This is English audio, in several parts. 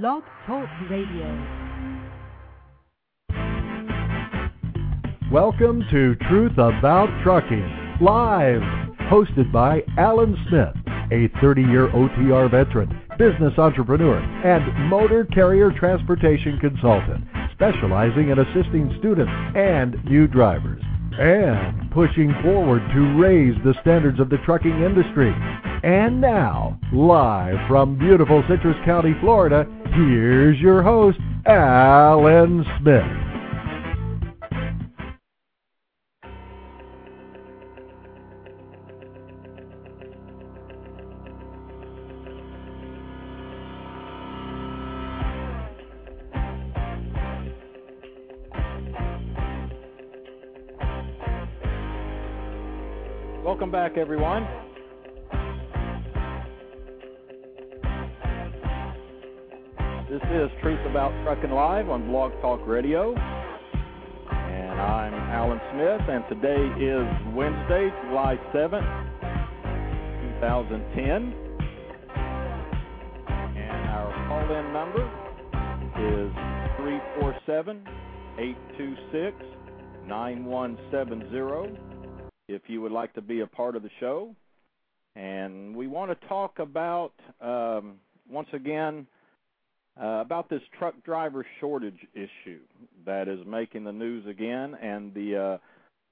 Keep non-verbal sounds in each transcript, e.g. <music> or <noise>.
Blog Talk Radio. Welcome to Truth About Trucking, live, hosted by Alan Smith, a 30 year OTR veteran, business entrepreneur, and motor carrier transportation consultant, specializing in assisting students and new drivers, and pushing forward to raise the standards of the trucking industry. And now, live from beautiful Citrus County, Florida, here's your host, Alan Smith. Welcome back, everyone. Is Truth About Trucking Live on Blog Talk Radio. And I'm Alan Smith, and today is Wednesday, July 7th, 2010. And our call in number is 347 826 9170 if you would like to be a part of the show. And we want to talk about, um, once again, uh, about this truck driver shortage issue that is making the news again. And the uh,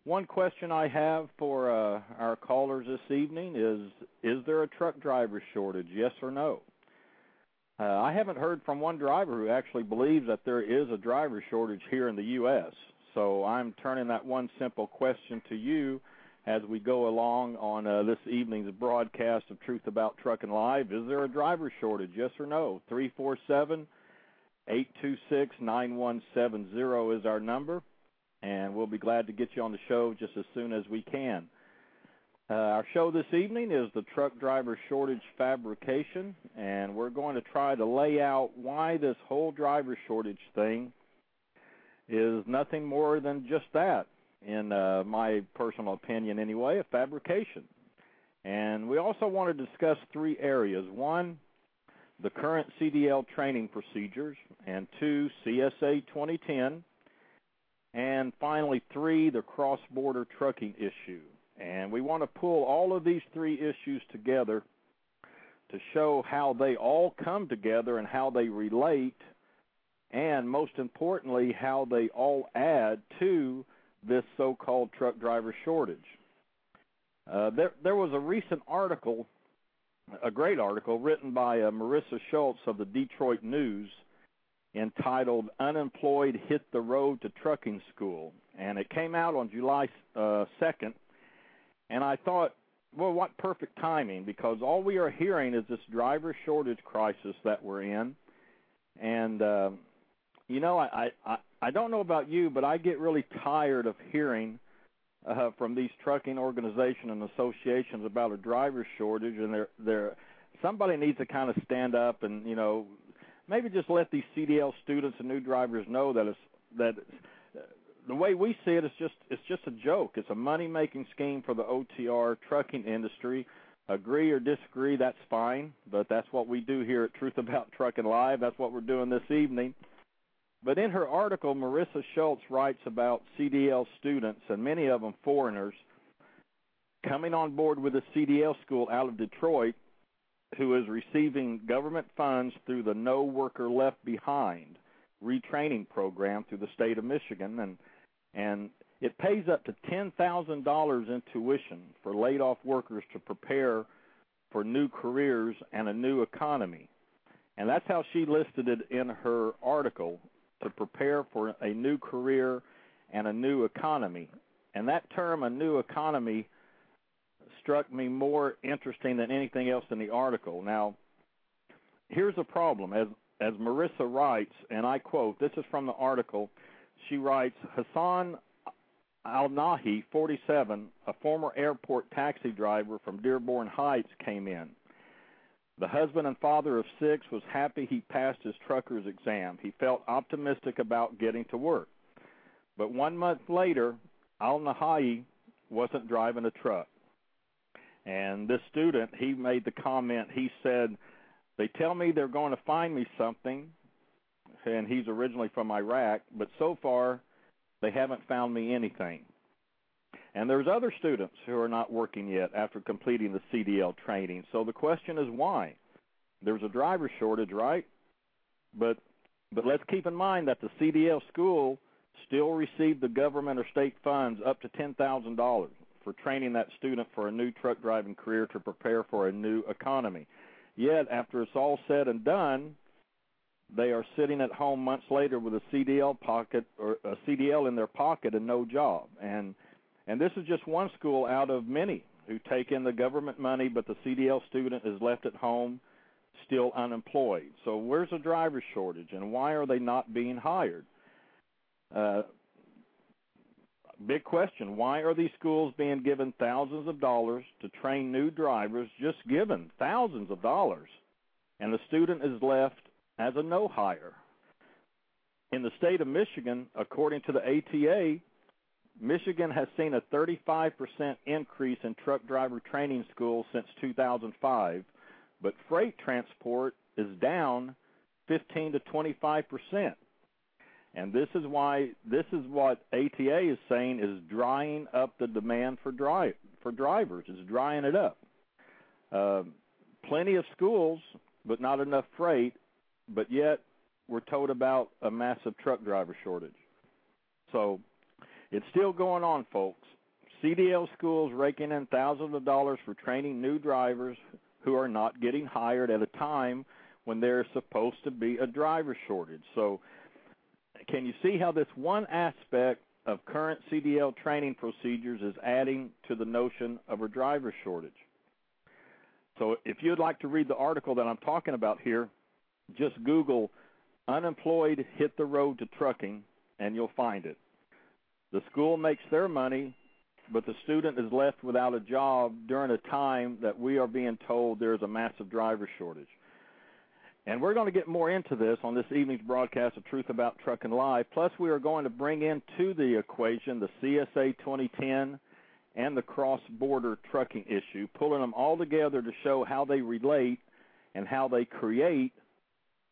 one question I have for uh, our callers this evening is Is there a truck driver shortage, yes or no? Uh, I haven't heard from one driver who actually believes that there is a driver shortage here in the U.S. So I'm turning that one simple question to you as we go along on uh, this evening's broadcast of Truth About Trucking Live. Is there a driver shortage? Yes or no? 347 826 9170 is our number, and we'll be glad to get you on the show just as soon as we can. Uh, our show this evening is the truck driver shortage fabrication, and we're going to try to lay out why this whole driver shortage thing is nothing more than just that in uh, my personal opinion anyway, a fabrication. And we also want to discuss three areas. One, the current CDL training procedures, and two, CSA 2010, and finally, three, the cross border trucking issue. And we want to pull all of these three issues together to show how they all come together and how they relate, and most importantly, how they all add to this so-called truck driver shortage. Uh, there, there was a recent article, a great article, written by uh, Marissa Schultz of the Detroit News, entitled "Unemployed Hit the Road to Trucking School," and it came out on July uh, 2nd. And I thought, well, what perfect timing because all we are hearing is this driver shortage crisis that we're in, and uh, you know, I, I I don't know about you, but I get really tired of hearing uh, from these trucking organizations and associations about a driver shortage, and they're they're somebody needs to kind of stand up and you know maybe just let these CDL students and new drivers know that it's that it's, the way we see it is just it's just a joke. It's a money making scheme for the OTR trucking industry. Agree or disagree, that's fine, but that's what we do here at Truth About Trucking Live. That's what we're doing this evening. But in her article, Marissa Schultz writes about CDL students, and many of them foreigners, coming on board with a CDL school out of Detroit who is receiving government funds through the No Worker Left Behind retraining program through the state of Michigan. And, and it pays up to $10,000 in tuition for laid off workers to prepare for new careers and a new economy. And that's how she listed it in her article to prepare for a new career and a new economy. And that term, a new economy, struck me more interesting than anything else in the article. Now, here's a problem. As as Marissa writes, and I quote, this is from the article. She writes, Hassan Al Nahi, 47, a former airport taxi driver from Dearborn Heights, came in. The husband and father of six was happy he passed his trucker's exam. He felt optimistic about getting to work. But one month later, Al Nahai wasn't driving a truck. And this student, he made the comment, he said, They tell me they're going to find me something, and he's originally from Iraq, but so far they haven't found me anything. And there's other students who are not working yet after completing the CDL training. So the question is why? There's a driver shortage, right? But but let's keep in mind that the CDL school still received the government or state funds up to $10,000 for training that student for a new truck driving career to prepare for a new economy. Yet, after it's all said and done, they are sitting at home months later with a CDL pocket or a CDL in their pocket and no job. And and this is just one school out of many who take in the government money, but the CDL student is left at home still unemployed. So where's the driver shortage, and why are they not being hired? Uh, big question. Why are these schools being given thousands of dollars to train new drivers, just given thousands of dollars, and the student is left as a no hire? In the state of Michigan, according to the ATA, Michigan has seen a 35% increase in truck driver training schools since 2005, but freight transport is down 15 to 25 percent. And this is why this is what ATA is saying is drying up the demand for drive for drivers. It's drying it up. Uh, plenty of schools, but not enough freight. But yet we're told about a massive truck driver shortage. So it's still going on, folks. CDL schools raking in thousands of dollars for training new drivers who are not getting hired at a time when there's supposed to be a driver shortage. So can you see how this one aspect of current CDL training procedures is adding to the notion of a driver shortage? So if you'd like to read the article that I'm talking about here, just Google unemployed hit the road to trucking and you'll find it. The school makes their money, but the student is left without a job during a time that we are being told there's a massive driver shortage. And we're going to get more into this on this evening's broadcast of Truth About Trucking Live. Plus, we are going to bring into the equation the CSA 2010 and the cross-border trucking issue, pulling them all together to show how they relate and how they create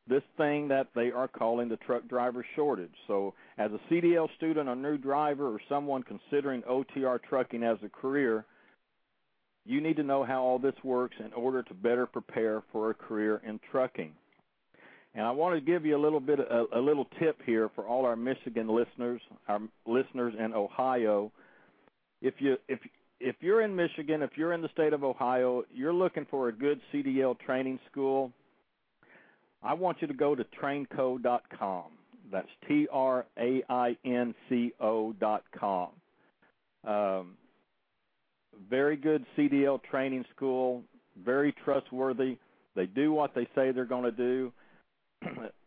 this thing that they are calling the truck driver shortage. So, as a CDL student, a new driver, or someone considering OTR trucking as a career, you need to know how all this works in order to better prepare for a career in trucking. And I want to give you a little bit a, a little tip here for all our Michigan listeners, our listeners in Ohio. If you if if you're in Michigan, if you're in the state of Ohio, you're looking for a good CDL training school, I want you to go to trainco.com. That's T R A I N C O.com. Um, very good CDL training school, very trustworthy. They do what they say they're going to do. <clears throat>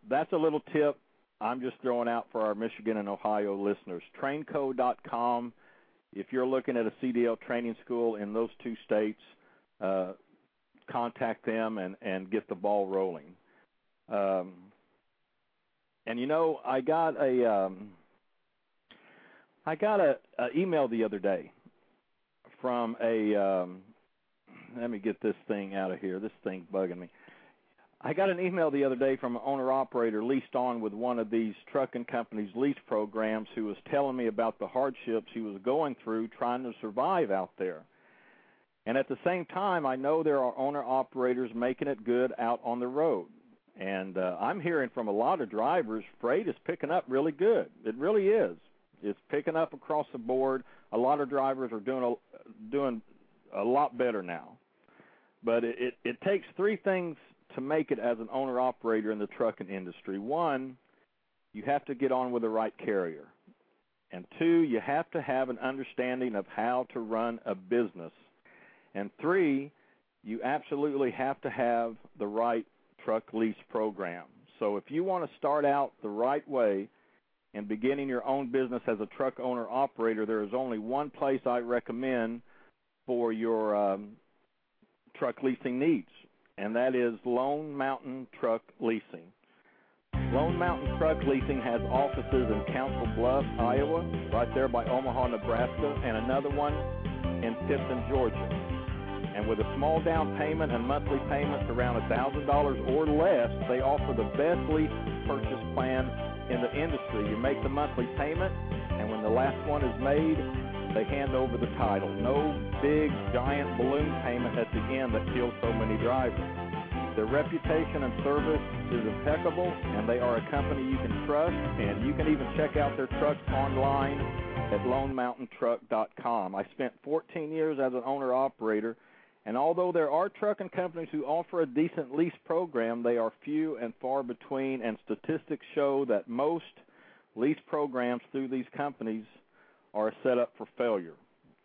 That's a little tip I'm just throwing out for our Michigan and Ohio listeners. Trainco.com. If you're looking at a CDL training school in those two states, uh, contact them and, and get the ball rolling. Um, and you know, I got a um, I got a, a email the other day from a um, let me get this thing out of here. This thing's bugging me. I got an email the other day from an owner operator leased on with one of these trucking companies' lease programs who was telling me about the hardships he was going through trying to survive out there. And at the same time, I know there are owner operators making it good out on the road. And uh, I'm hearing from a lot of drivers, freight is picking up really good. It really is. It's picking up across the board. A lot of drivers are doing a, doing a lot better now. But it, it, it takes three things to make it as an owner operator in the trucking industry. One, you have to get on with the right carrier. And two, you have to have an understanding of how to run a business. And three, you absolutely have to have the right truck lease program. So if you want to start out the right way in beginning your own business as a truck owner operator, there is only one place I recommend for your um, truck leasing needs, and that is Lone Mountain Truck Leasing. Lone Mountain Truck Leasing has offices in Council Bluffs, Iowa, right there by Omaha, Nebraska, and another one in Tifton, Georgia. And with a small down payment and monthly payments around $1,000 or less, they offer the best lease purchase plan in the industry. You make the monthly payment, and when the last one is made, they hand over the title. No big, giant balloon payment at the end that kills so many drivers. Their reputation and service is impeccable, and they are a company you can trust, and you can even check out their trucks online at LoneMountainTruck.com. I spent 14 years as an owner-operator, and although there are trucking companies who offer a decent lease program, they are few and far between, and statistics show that most lease programs through these companies are set up for failure.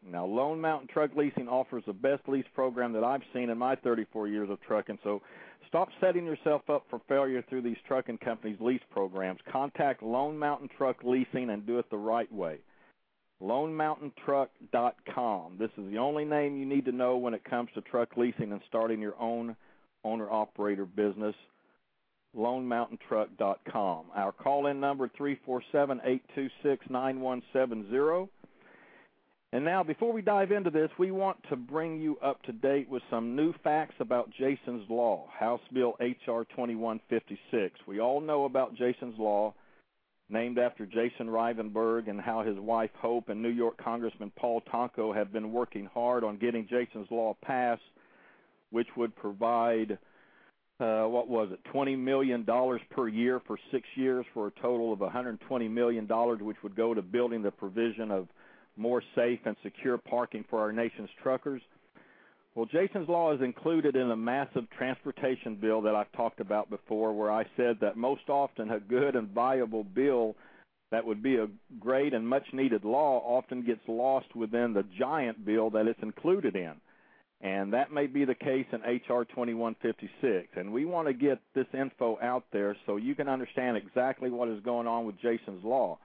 Now, Lone Mountain Truck Leasing offers the best lease program that I've seen in my 34 years of trucking. So stop setting yourself up for failure through these trucking companies' lease programs. Contact Lone Mountain Truck Leasing and do it the right way. LoneMountainTruck.com. This is the only name you need to know when it comes to truck leasing and starting your own owner-operator business. LoneMountainTruck.com. Our call-in number 347-826-9170. And now, before we dive into this, we want to bring you up to date with some new facts about Jason's Law, House Bill H.R. 2156. We all know about Jason's Law, named after Jason Rivenburg, and how his wife Hope and New York Congressman Paul Tonko have been working hard on getting Jason's Law passed, which would provide, uh, what was it, $20 million per year for six years for a total of $120 million, which would go to building the provision of more safe and secure parking for our nation's truckers. Well, Jason's Law is included in a massive transportation bill that I've talked about before, where I said that most often a good and viable bill that would be a great and much needed law often gets lost within the giant bill that it's included in. And that may be the case in H.R. 2156. And we want to get this info out there so you can understand exactly what is going on with Jason's Law.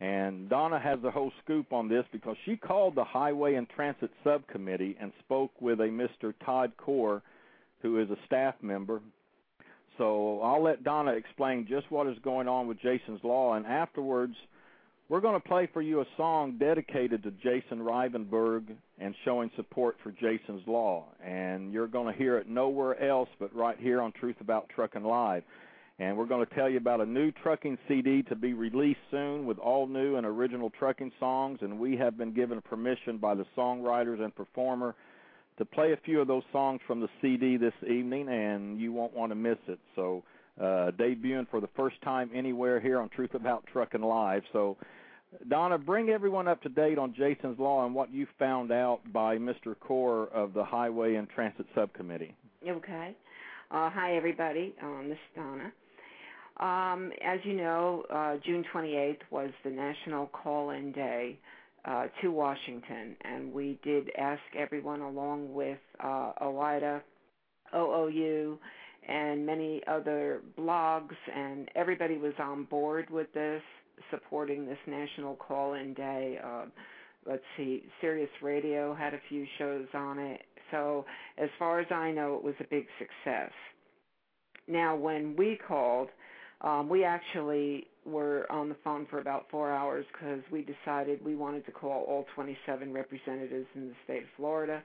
And Donna has the whole scoop on this because she called the Highway and Transit Subcommittee and spoke with a Mr. Todd Core, who is a staff member. So I'll let Donna explain just what is going on with Jason's Law, and afterwards, we're going to play for you a song dedicated to Jason Rivenburg and showing support for Jason's Law. And you're going to hear it nowhere else but right here on Truth About Trucking Live. And we're going to tell you about a new trucking CD to be released soon with all new and original trucking songs. And we have been given permission by the songwriters and performer to play a few of those songs from the CD this evening, and you won't want to miss it. So, uh, debuting for the first time anywhere here on Truth About Trucking Live. So, Donna, bring everyone up to date on Jason's Law and what you found out by Mr. Core of the Highway and Transit Subcommittee. Okay. Uh, hi, everybody. Um, this is Donna. Um, as you know, uh, June 28th was the National Call-In Day uh, to Washington, and we did ask everyone, along with uh, OOIDA, OOU, and many other blogs, and everybody was on board with this, supporting this National Call-In Day. Uh, let's see, Sirius Radio had a few shows on it. So, as far as I know, it was a big success. Now, when we called, um, we actually were on the phone for about four hours because we decided we wanted to call all 27 representatives in the state of Florida,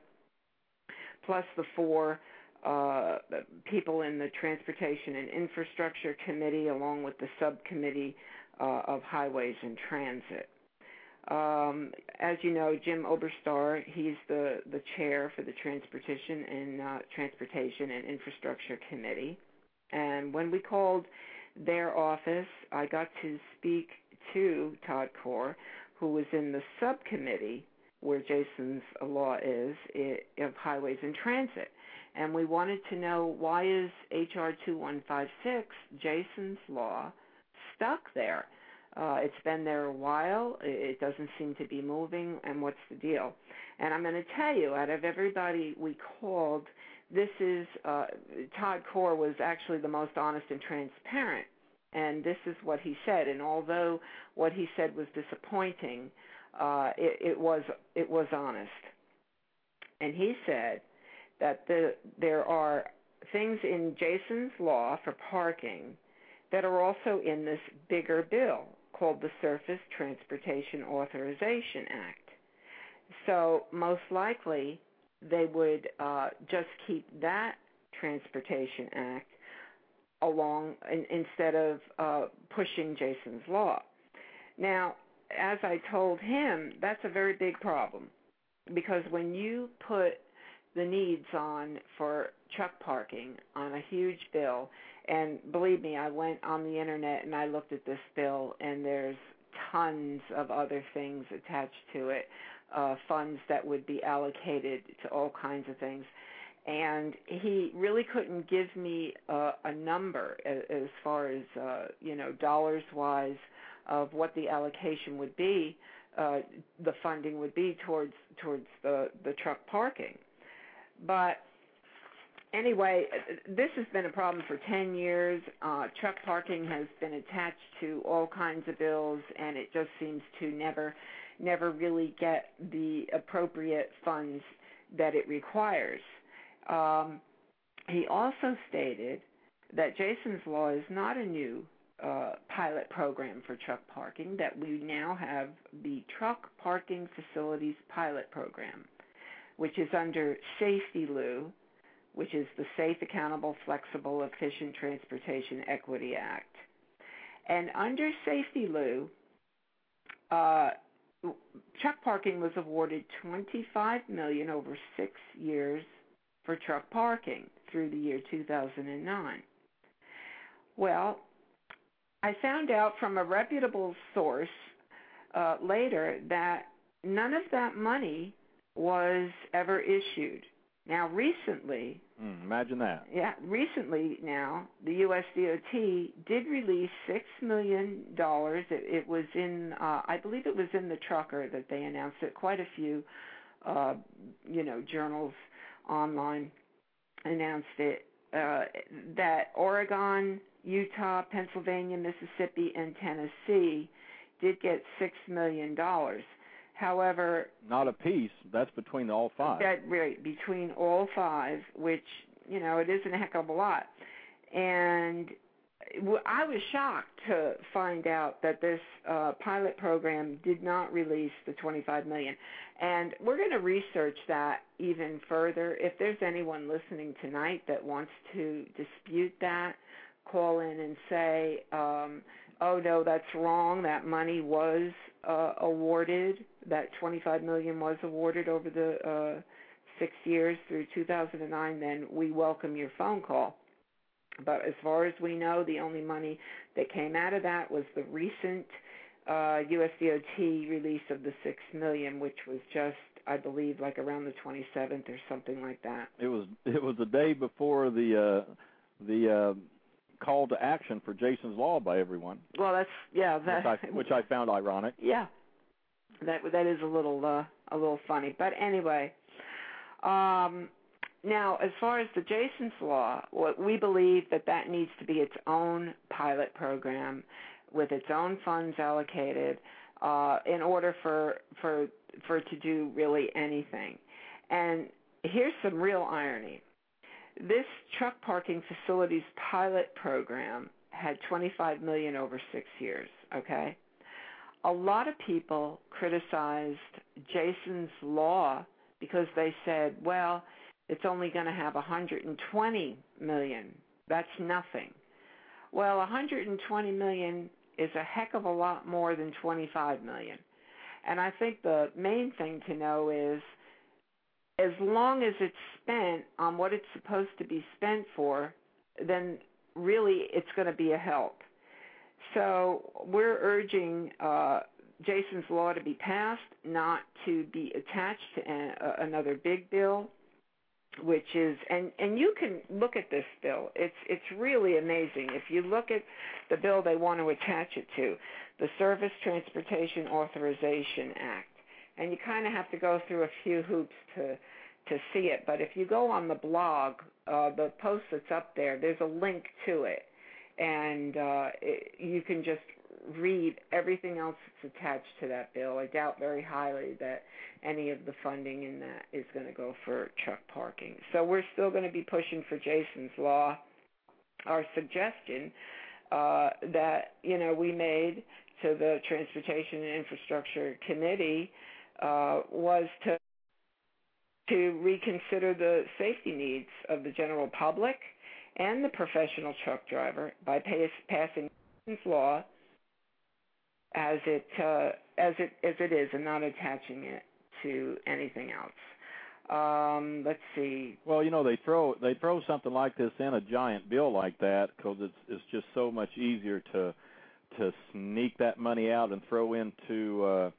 plus the four uh, people in the Transportation and Infrastructure Committee, along with the subcommittee uh, of Highways and Transit. Um, as you know, Jim Oberstar, he's the, the chair for the Transportation and uh, Transportation and Infrastructure Committee. And when we called their office, I got to speak to Todd Core, who was in the subcommittee where Jason's law is of highways and transit. And we wanted to know why is HR 2156, Jason's law, stuck there? Uh, it's been there a while. It doesn't seem to be moving. And what's the deal? And I'm going to tell you, out of everybody we called, this is uh, Todd Core was actually the most honest and transparent, and this is what he said. And although what he said was disappointing, uh, it, it was it was honest. And he said that the there are things in Jason's law for parking that are also in this bigger bill called the Surface Transportation Authorization Act. So most likely they would uh, just keep that Transportation Act along in, instead of uh, pushing Jason's Law. Now, as I told him, that's a very big problem because when you put the needs on for truck parking on a huge bill, and believe me, I went on the internet and I looked at this bill, and there's tons of other things attached to it, uh, funds that would be allocated to all kinds of things. And he really couldn't give me uh, a number as, as far as uh, you know dollars wise of what the allocation would be, uh, the funding would be towards towards the the truck parking. But anyway, this has been a problem for 10 years. Uh, truck parking has been attached to all kinds of bills, and it just seems to never, never really get the appropriate funds that it requires. Um, he also stated that Jason's Law is not a new uh, pilot program for truck parking, that we now have the Truck Parking Facilities Pilot Program, which is under SAFETEA-LU, which is the Safe, Accountable, Flexible, Efficient Transportation Equity Act. And under SAFETEA-LU, uh, truck parking was awarded 25 million over six years for truck parking through the year 2009. Well, I found out from a reputable source uh, later that none of that money was ever issued. Now, recently, mm, imagine that. Yeah, recently now, the U.S. DOT did release six million dollars. It, it was in, uh, I believe, it was in the trucker that they announced it. Quite a few, uh, you know, journals online announced it. Uh, that Oregon, Utah, Pennsylvania, Mississippi, and Tennessee did get six million dollars. However, not a piece. That's between all five. That right between all five, which you know it isn't a heck of a lot. And I was shocked to find out that this uh, pilot program did not release the 25 million. And we're going to research that even further. If there's anyone listening tonight that wants to dispute that, call in and say, um, "Oh no, that's wrong. That money was uh, awarded. That 25 million was awarded over the uh, six years through 2009." Then we welcome your phone call. But as far as we know, the only money that came out of that was the recent uh, USDOT release of the six million, which was just, I believe, like around the 27th or something like that. It was it was the day before the uh, the uh, call to action for Jason's Law by everyone. Well, that's yeah, that which I, <laughs> which I found ironic. Yeah, that that is a little uh, a little funny, but anyway. Um, now, as far as the Jason's Law, what we believe that that needs to be its own pilot program with its own funds allocated uh, in order for for for it to do really anything. And here's some real irony. This truck parking facilities pilot program had 25 million over 6 years, okay? A lot of people criticized Jason's law because they said, well, it's only going to have 120 million. That's nothing. Well, 120 million is a heck of a lot more than 25 million. And I think the main thing to know is as long as it's spent on what it's supposed to be spent for, then really it's going to be a help. So we're urging uh, Jason's law to be passed, not to be attached to a, another big bill which is and and you can look at this bill it's it's really amazing if you look at the bill they want to attach it to the surface transportation authorization act and you kind of have to go through a few hoops to to see it but if you go on the blog uh the post that's up there there's a link to it and uh it, you can just read everything else that's attached to that bill. I doubt very highly that any of the funding in that is going to go for truck parking. So we're still going to be pushing for Jason's law. Our suggestion uh, that you know we made to the Transportation and Infrastructure Committee uh, was to to reconsider the safety needs of the general public and the professional truck driver by pass, passing law as it uh, as it as it is, and not attaching it to anything else. Um, let's see. Well, you know they throw they throw something like this in a giant bill like that because it's it's just so much easier to to sneak that money out and throw into uh,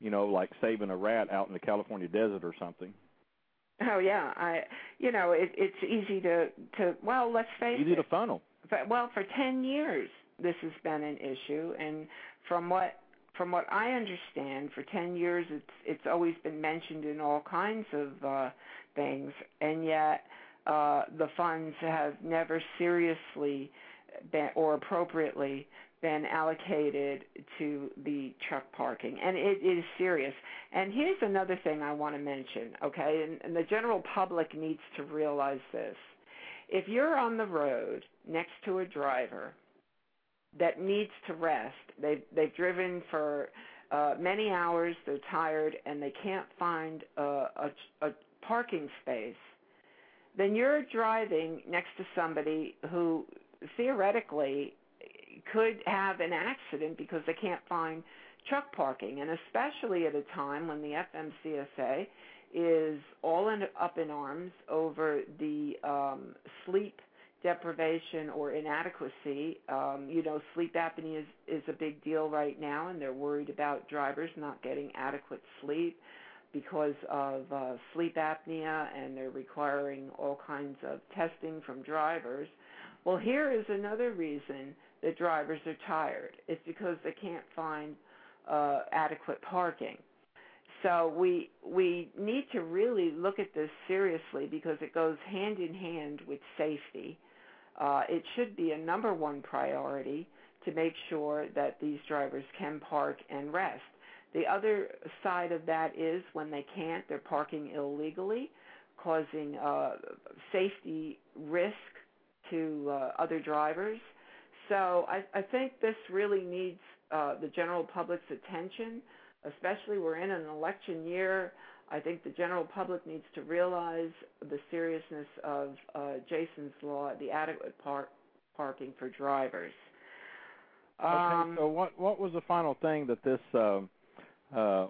you know like saving a rat out in the California desert or something. Oh yeah, I you know it, it's easy to to well let's face easy it. to funnel. But, well, for ten years this has been an issue, and from what from what I understand, for 10 years it's it's always been mentioned in all kinds of uh, things, and yet uh, the funds have never seriously been, or appropriately been allocated to the truck parking, and it is serious. And here's another thing I want to mention, okay? And, and the general public needs to realize this: if you're on the road next to a driver that needs to rest. They've they've driven for uh, many hours. They're tired and they can't find a, a, a parking space. Then you're driving next to somebody who theoretically could have an accident because they can't find truck parking, and especially at a time when the FMCSA is all in, up in arms over the um, sleep deprivation or inadequacy. Um, you know, sleep apnea is, is a big deal right now, and they're worried about drivers not getting adequate sleep because of uh, sleep apnea, and they're requiring all kinds of testing from drivers. Well, here is another reason that drivers are tired. It's because they can't find uh, adequate parking. So we we need to really look at this seriously because it goes hand in hand with safety uh, it should be a number one priority to make sure that these drivers can park and rest. The other side of that is when they can't, they're parking illegally, causing uh, safety risk to uh, other drivers. So I, I think this really needs uh, the general public's attention, especially we're in an election year. I think the general public needs to realize the seriousness of uh, Jason's law, the adequate par- parking for drivers. Um, okay, so what what was the final thing that this uh, uh,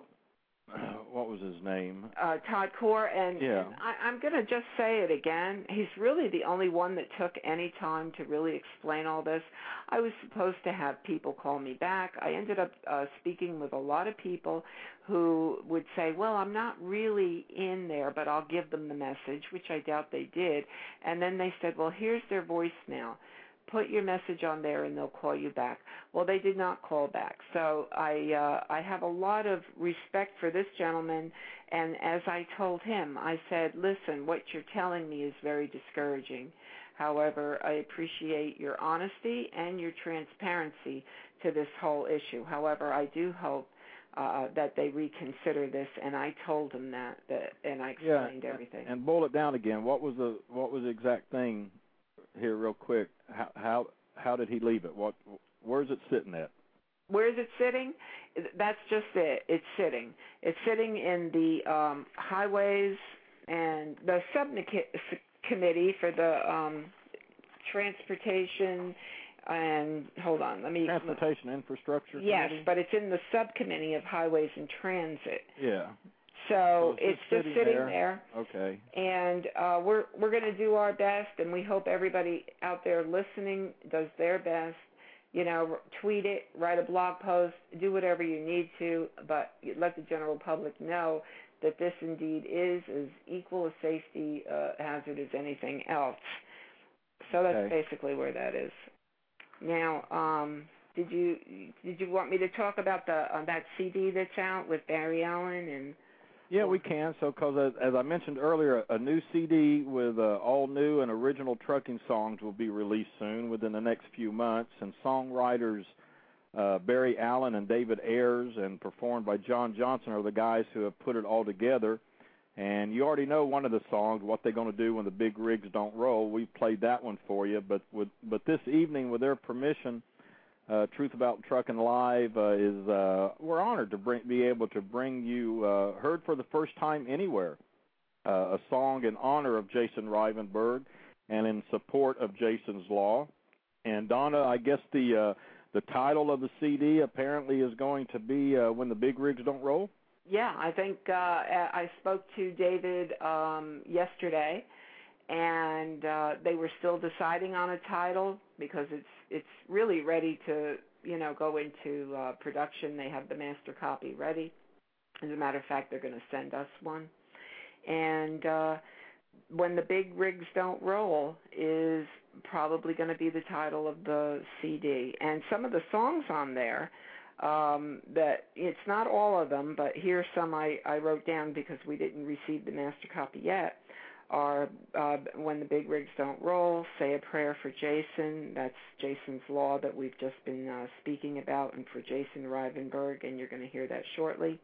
<sighs> what was his name? Uh, Todd Core, and, yeah. and I, I'm going to just say it again. He's really the only one that took any time to really explain all this. I was supposed to have people call me back. I ended up uh, speaking with a lot of people who would say, "Well, I'm not really in there, but I'll give them the message," which I doubt they did. And then they said, "Well, here's their voicemail." Put your message on there and they'll call you back. Well, they did not call back. So I uh, I have a lot of respect for this gentleman and as I told him, I said, "Listen, what you're telling me is very discouraging. However, I appreciate your honesty and your transparency to this whole issue. However, I do hope uh, that they reconsider this, and I told them that, that and I explained yeah, everything. And boil it down again. What was the what was the exact thing here real quick. How how how did he leave it? What where's it sitting at? Where is it sitting? That's just it. It's sitting. It's sitting in the um, highways and the subcommittee for the um, transportation and hold on, let me transportation infrastructure. Yes, committee? but it's in the subcommittee of highways and transit. Yeah. So, so it's, just sitting, sitting there. there. Okay. And uh, we're we're going to do our best, and we hope everybody out there listening does their best. You know, tweet it, write a blog post, do whatever you need to, but let the general public know that this indeed is as equal a safety uh, hazard as anything else. So that's okay. basically where that is. Now, um, did you did you want me to talk about the uh, that CD that's out with Barry Allen and? Yeah, we can. So, because as, as I mentioned earlier, a new CD with uh, all new and original trucking songs will be released soon, within the next few months. And songwriters uh, Barry Allen and David Ayers, and performed by John Johnson, are the guys who have put it all together. And you already know one of the songs, "What They're Going to Do When the Big Rigs Don't Roll." We've played that one for you, but with but this evening, with their permission, uh, Truth About Trucking Live uh, is uh, we're honored to bring, be able to bring you uh, heard for the first time anywhere. uh, a song in honor of Jason Rivenburg and in support of Jason's Law. And Donna, I guess the uh, the title of the CD apparently is going to be uh, "When the Big Rigs Don't Roll." Yeah, I think uh, I spoke to David um, yesterday, and uh, they were still deciding on a title because it's it's really ready to you know go into uh, production. They have the master copy ready. As a matter of fact, they're going to send us one, and uh, when the big rigs don't roll is probably going to be the title of the CD. And some of the songs on there um that it's not all of them but here's some I I wrote down because we didn't receive the master copy yet are uh when the big rigs don't roll say a prayer for Jason that's Jason's law that we've just been uh speaking about and for Jason Rivenburg and you're going to hear that shortly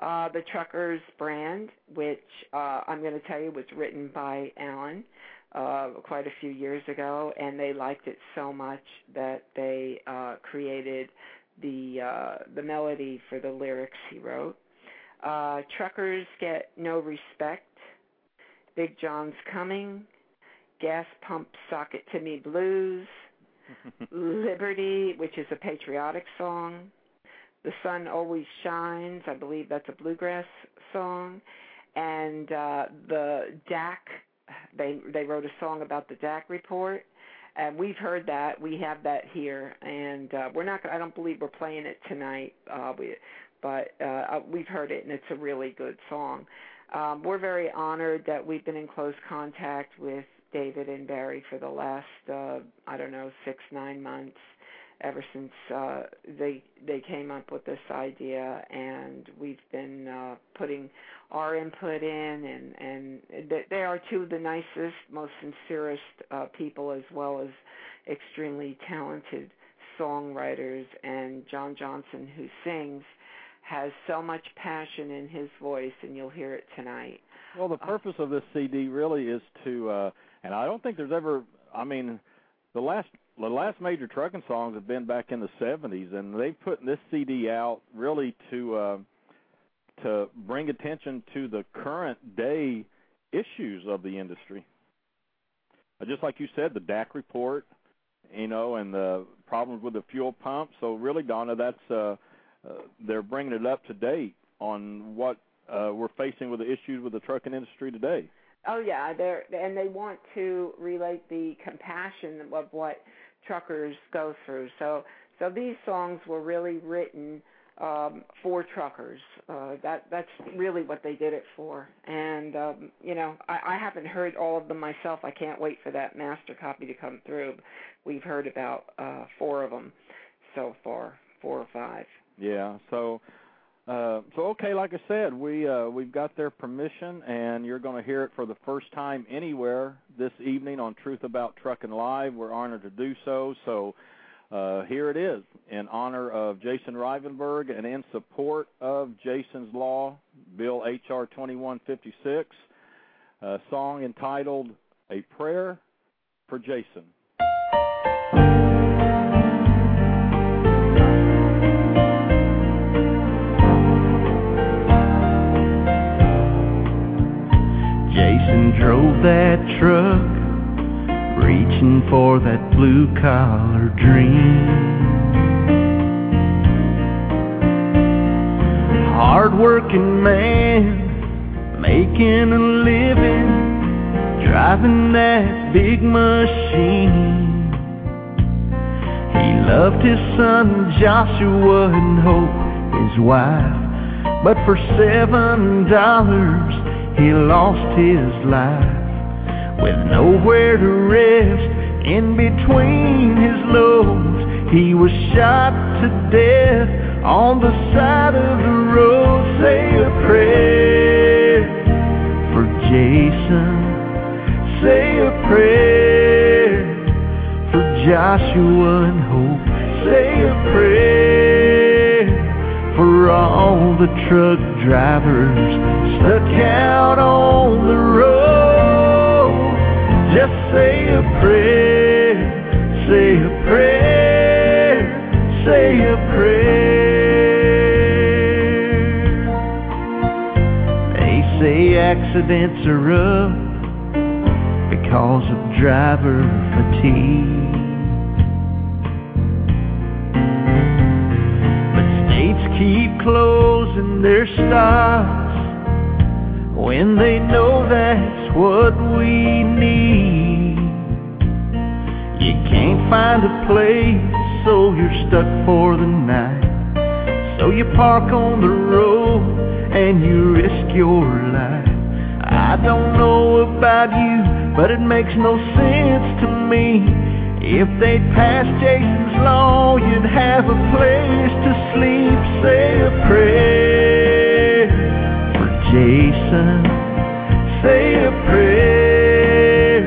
uh the truckers brand which uh I'm going to tell you was written by Alan uh quite a few years ago and they liked it so much that they uh created the uh, the melody for the lyrics he wrote. Uh, truckers get no respect. Big John's coming. Gas pump socket to me blues. <laughs> Liberty, which is a patriotic song. The sun always shines. I believe that's a bluegrass song. And uh, the DAC, they they wrote a song about the DAC report and we've heard that. We have that here, and uh, we're not. I don't believe we're playing it tonight. Uh, we, but uh, uh, we've heard it, and it's a really good song. Um, we're very honored that we've been in close contact with David and Barry for the last, uh, I don't know, six nine months ever since uh, they they came up with this idea, and we've been uh, putting our input in, and and they are two of the nicest, most sincerest uh, people, as well as extremely talented songwriters. And John Johnson, who sings, has so much passion in his voice, and you'll hear it tonight. Well, the uh, purpose of this CD really is to, uh, and I don't think there's ever, I mean, the last the last major trucking songs have been back in the 70s, and they've put this CD out really to uh, to bring attention to the current day issues of the industry. Uh, just like you said, the DAC report, you know, and the problems with the fuel pump. So really, Donna, that's uh, uh, they're bringing it up to date on what uh, we're facing with the issues with the trucking industry today. Oh yeah, they're and they want to relate the compassion of what truckers go through. So so these songs were really written um, for truckers. Uh, that that's really what they did it for. And um, you know, I, I haven't heard all of them myself. I can't wait for that master copy to come through. We've heard about uh, four of them so far, four or five. Yeah. So. Uh, so okay, like I said, we uh, we've got their permission, and you're going to hear it for the first time anywhere this evening on Truth About Trucking Live. We're honored to do so. So uh, here it is in honor of Jason Rivenburg and in support of Jason's Law, Bill H.R. 2156, a song entitled A Prayer for Jason. Drove that truck, reaching for that blue collar dream. Hard working man, making a living, driving that big machine. He loved his son Joshua and Hope, his wife, but for seven dollars he lost his life with nowhere to rest in between his loads. He was shot to death on the side of the road. Say a prayer for Jason. Say a prayer for Joshua and Hope. Say a prayer for all the truck drivers stuck out on the road. Just say a prayer, say a prayer, say a prayer. They say accidents are up because of driver fatigue. But states keep closing their stops when they know that's what we need. You can't find a place, so you're stuck for the night. So you park on the road and you risk your life. I don't know about you, but it makes no sense to me. If they'd pass Jason's law, you'd have a place to sleep. Say a prayer Jason. Say a prayer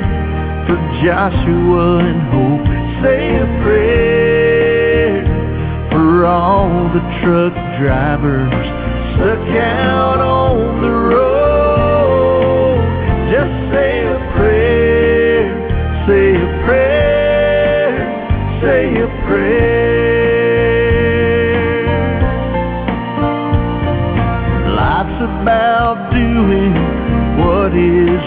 for Joshua and Hope. Say a prayer for all the truck drivers stuck out on the road.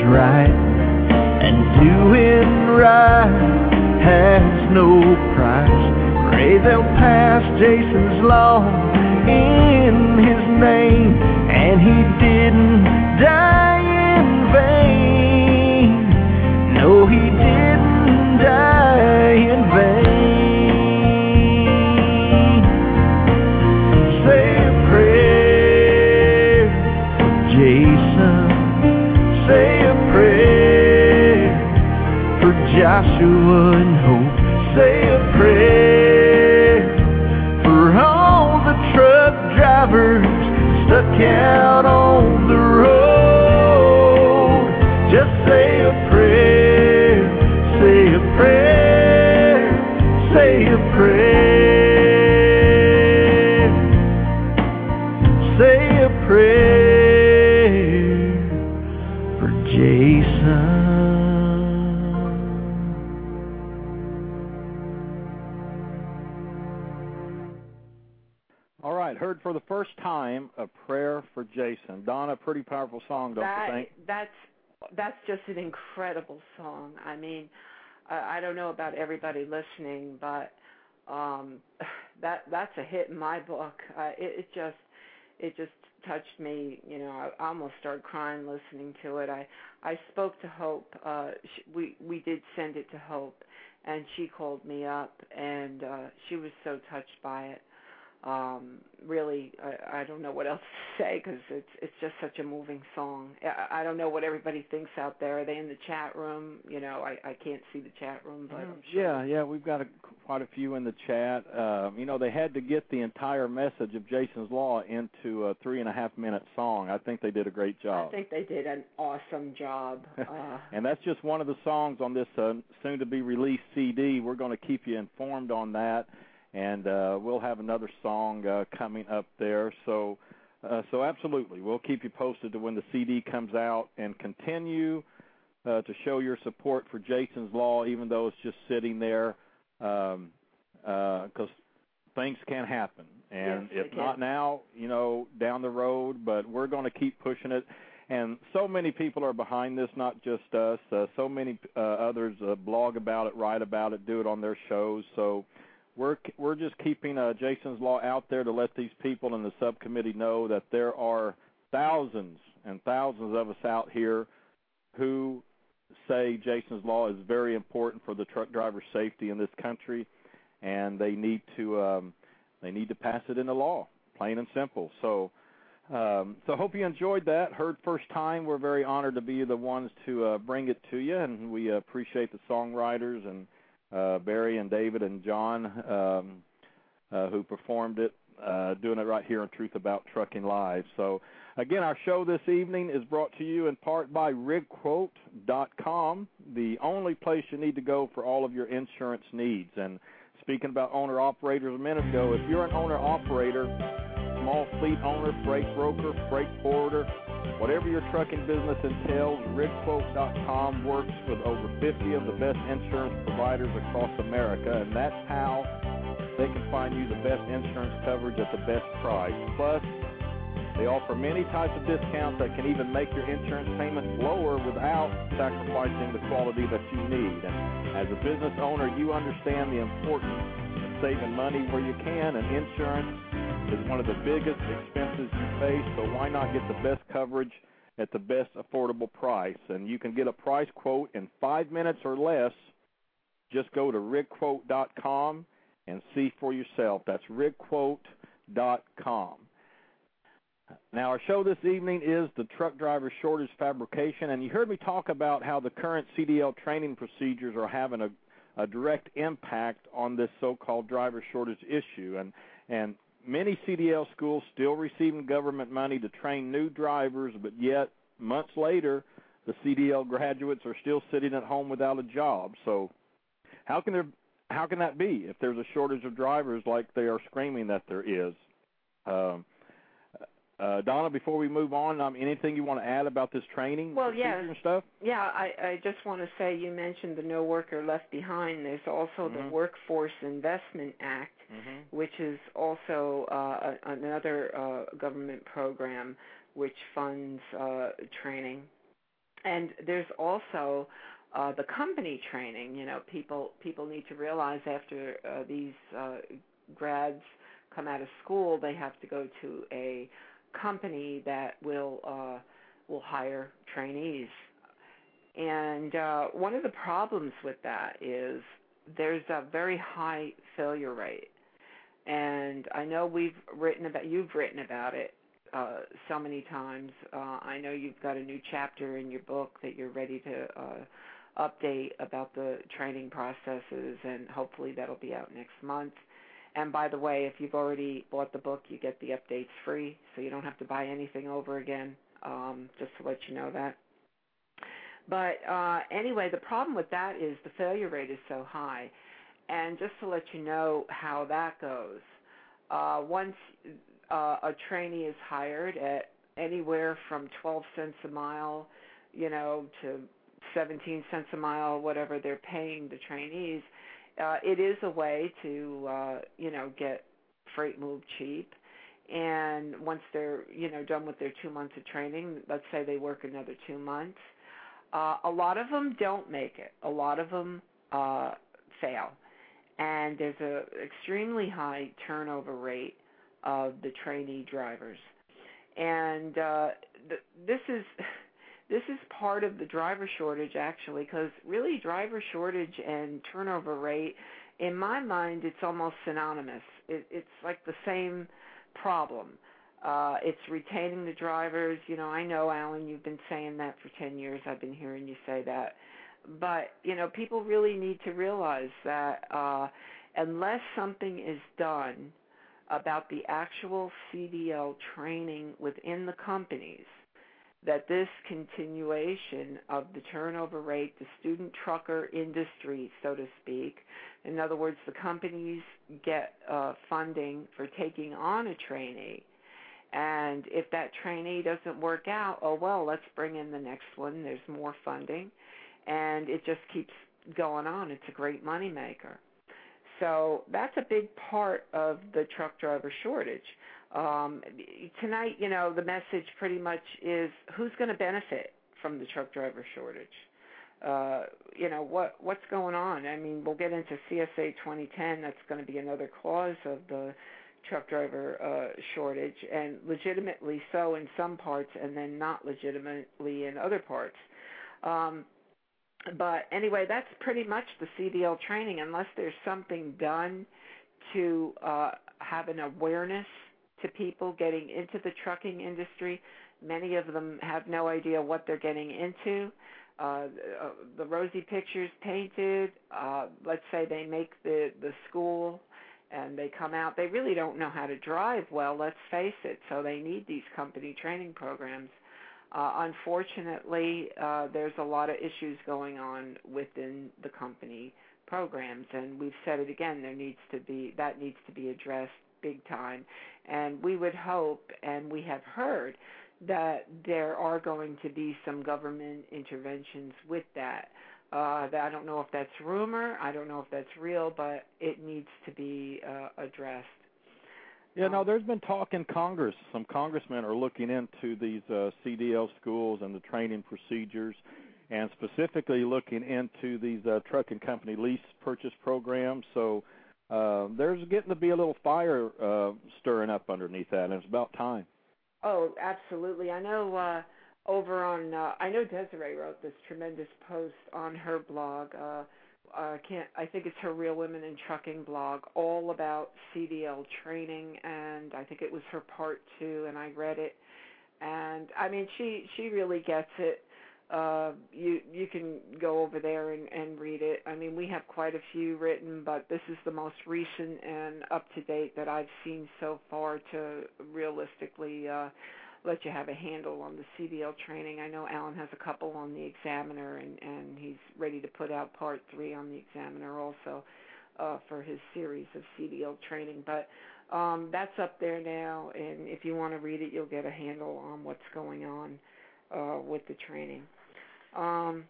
Right, and doing right has no price. Pray they'll pass Jason's law in his name, and he Jason. Donna, pretty powerful song, don't that you think? that's that's just an incredible song. I mean, I, I don't know about everybody listening, but um <sighs> that that's a hit in my book. Uh, it, it just it just touched me. You know, I almost started crying listening to it. I I spoke to Hope. Uh, sh we we did send it to Hope, and she called me up, and uh, she was so touched by it um really I, I don't know what else to <laughs> say because it's it's just such a moving song I, I don't know what everybody thinks out there are they in the chat room you know i i can't see the chat room but i'm sure Yeah, yeah, we've got a, quite a few in the chat. Um, you know, they had to get the entire message of Jason's Law into a three and a half minute song. I think they did a great job. i think they did an awesome job <laughs> uh and that's just one of the songs on this uh, soon to be released CD. We're going to keep you informed on that, and uh, we'll have another song uh, coming up there. So, uh, so absolutely, we'll keep you posted to when the CD comes out, and continue uh, to show your support for Jason's Law, even though it's just sitting there, because things can happen, and Yes, if not now, you know, down the road. But we're going to keep pushing it and so many people are behind this, not just us. Uh, so many uh, others uh, blog about it, write about it, do it on their shows. So we're we're just keeping uh, Jason's Law out there to let these people in the subcommittee know that there are thousands and thousands of us out here who say Jason's Law is very important for the truck driver safety in this country, and they need to um, they need to pass it into law, plain and simple. So. Um, so hope you enjoyed that. Heard first time. We're very honored to be the ones to uh, bring it to you, and we appreciate the songwriters and uh, Barry and David and John um, uh, who performed it, uh, doing it right here on Truth About Trucking Live. So again, our show this evening is brought to you in part by RigQuote.com, the only place you need to go for all of your insurance needs. And speaking about owner operators a minute ago, if you're an owner operator small fleet owner, freight broker, freight forwarder, whatever your trucking business entails, RigQuote.com works with over 50 of the best insurance providers across America, and that's how they can find you the best insurance coverage at the best price. Plus, They offer many types of discounts that can even make your insurance payments lower without sacrificing the quality that you need. And as a business owner, you understand the importance saving money where you can, and insurance is one of the biggest expenses you face, so why not get the best coverage at the best affordable price? And you can get a price quote in five minutes or less. Just go to rigquote.com and see for yourself. That's rigquote.com. Now, our show this evening is the truck driver shortage fabrication, and you heard me talk about how the current CDL training procedures are having a, a direct impact on this so-called driver shortage issue, and and many CDL schools still receiving government money to train new drivers, but yet months later, the CDL graduates are still sitting at home without a job. So, how can there how can that be if there's a shortage of drivers like they are screaming that there is? Um, uh, Donna, before we move on, um, anything you want to add about this training well, yeah, and stuff? Yeah, I, I just want to say you mentioned the No Worker Left Behind. There's also mm-hmm. the Workforce Investment Act, mm-hmm. which is also uh, another uh, government program which funds uh, training. And there's also uh, the company training. You know, people people need to realize after uh, these uh, grads come out of school, they have to go to a company that will uh, will hire trainees. And uh, one of the problems with that is there's a very high failure rate. And I know we've written about you've written about it uh, so many times. Uh, I know you've got a new chapter in your book that you're ready to uh, update about the training processes, and hopefully that'll be out next month. And by the way, if you've already bought the book, you get the updates free, so you don't have to buy anything over again. Um, just to let you know that. But uh, anyway, the problem with that is the failure rate is so high. And just to let you know how that goes, uh, once uh, a trainee is hired at anywhere from 12 cents a mile, you know, to 17 cents a mile, whatever they're paying the trainees, uh, it is a way to uh, you know get freight moved cheap. And once they're you know done with their two months of training, let's say they work another two months, uh, a lot of them don't make it. A lot of them uh, fail, and there's a extremely high turnover rate of the trainee drivers. And uh, th- this is <laughs> this is part of the driver shortage actually because really driver shortage and turnover rate in my mind it's almost synonymous. It, it's like the same problem. Uh it's retaining the drivers. You know i know alan you've been saying that for 10 years. I've been hearing you say that. But you know people really need to realize that uh unless something is done about the actual CDL training within the companies that this continuation of the turnover rate, the student trucker industry, so to speak, in other words, the companies get uh, funding for taking on a trainee. And if that trainee doesn't work out, oh well, let's bring in the next one. There's more funding. And it just keeps going on. It's a great moneymaker. So that's a big part of the truck driver shortage um, tonight, you know, the message pretty much is who's going to benefit from the truck driver shortage. Uh, you know what what's going on. I mean, we'll get into CSA 2010. That's going to be another cause of the truck driver uh, shortage, and legitimately so in some parts, and then not legitimately in other parts. Um, but anyway, that's pretty much the CDL training. Unless there's something done to uh, have an awareness to people getting into the trucking industry. Many of them have no idea what they're getting into. Uh, uh, the rosy pictures painted. Uh, let's say they make the the school and they come out. They really don't know how to drive well. Let's face it. So they need these company training programs. Uh, unfortunately, uh, there's a lot of issues going on within the company programs, and we've said it again. There needs to be that needs to be addressed big time. And we would hope, and we have heard, that there are going to be some government interventions with that. Uh, I don't know if that's rumor. I don't know if that's real, but it needs to be uh, addressed. Yeah, no, there's been talk in Congress. Some congressmen are looking into these uh, CDL schools and the training procedures, and specifically looking into these uh, trucking company lease purchase programs. So uh, there's getting to be a little fire uh, stirring up underneath that, and it's about time. Oh, absolutely. I know uh, over on uh, I know Desiree wrote this tremendous post on her blog. Uh, uh, can't I think it's her Real Women in Trucking blog, all about CDL training, and I think it was her part two, and I read it, and I mean she she really gets it. Uh, you you can go over there and, and read it. I mean we have quite a few written, but this is the most recent and up to date that I've seen so far to realistically. Uh, let you have a handle on the CDL training. I know Alan has a couple on the Examiner, and and he's ready to put out part three on the Examiner also uh, for his series of CDL training. But um, that's up there now, and if you want to read it, you'll get a handle on what's going on uh, with the training. Um,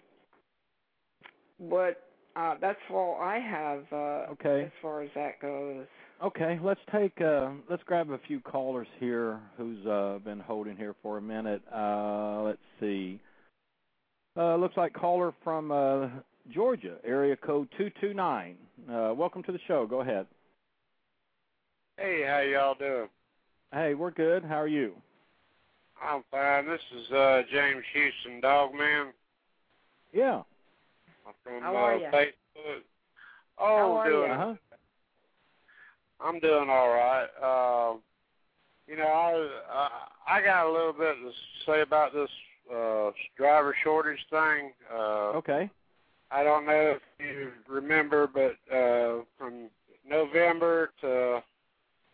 but uh, that's all I have uh, Okay. as far as that goes. Okay, let's take uh let's grab a few callers here who's uh been holding here for a minute. Uh let's see. Uh looks like caller from uh Georgia, area code 229. Uh welcome to the show. Go ahead. Hey, how y'all doing? Hey, we're good. How are you? I'm fine. This is uh James Houston, Dogman Yeah. from How uh, are ya? Facebook. How Oh, are doing. ya? Uh-huh. I'm doing all right. Uh, you know, I uh, I got a little bit to say about this uh driver shortage thing. Uh Okay. I don't know if you remember, but uh from November to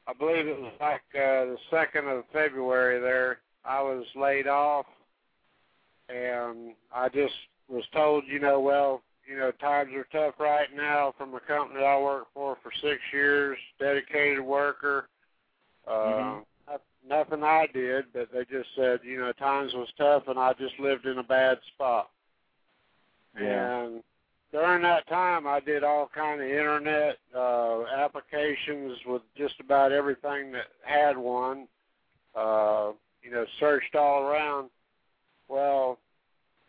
I believe it was like uh the second of February there, I was laid off and I just was told, you know, well, you know, times are tough right now from a company I worked for for six years, dedicated worker. Uh Mhm. nothing I did, but they just said, you know, times was tough and I just lived in a bad spot. Yeah. And during that time, I did all kind of internet uh, applications with just about everything that had one. Uh, you know, searched all around. Well,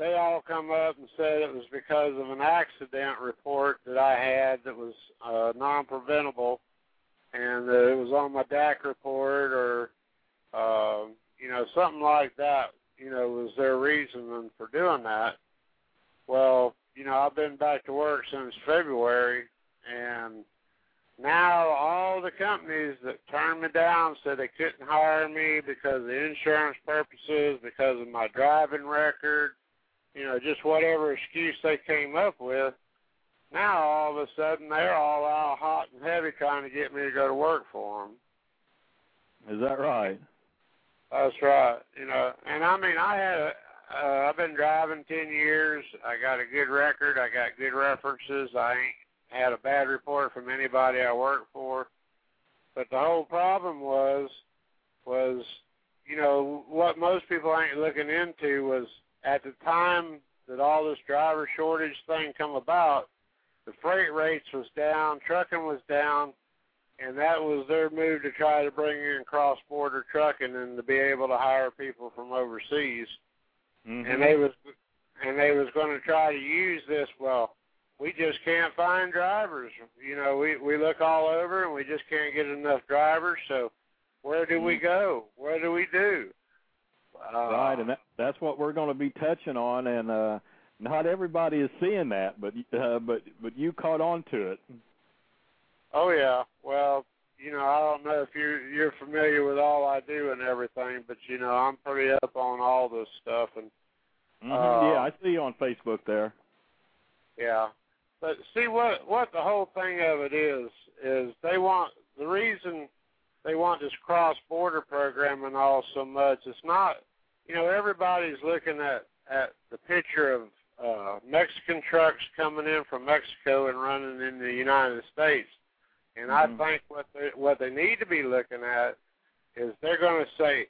they all come up and said it was because of an accident report that I had that was uh, non-preventable, and that it was on my DAC report or uh, you know something like that. You know, was their reason for doing that. Well, you know, I've been back to work since February, and now all the companies that turned me down said they couldn't hire me because of insurance purposes, because of my driving record, you know, just whatever excuse they came up with. Now all of a sudden they're all out hot and heavy trying to get me to go to work for them. Is that right? That's right. You know, and I mean, I had a, uh, I've been driving ten years. I got a good record. I got good references. I ain't had a bad report from anybody I work for. But the whole problem was, was, you know, what most people ain't looking into was at the time that all this driver shortage thing come about, the freight rates was down, trucking was down, and that was their move to try to bring in cross-border trucking and to be able to hire people from overseas. Mhm. And they was and they was going to try to use this. Well, we just can't find drivers. You know, we we look all over and we just can't get enough drivers. So where do we go? Where do we do? Uh, right, and that, that's what we're going to be touching on and uh not everybody is seeing that, but uh, but but you caught on to it. Oh yeah. Well, you know, I don't know if you you're familiar with all I do and everything, but you know, I'm pretty up on all this stuff and Mhm. Uh, yeah, I see you on Facebook there. yeah. But see what what the whole thing of it is is they want the reason they want this cross border program and all so much. It's not you know, everybody's looking at at the picture of uh Mexican trucks coming in from Mexico and running in the United States. And Mhm. I think what they what they need to be looking at is they're going to say,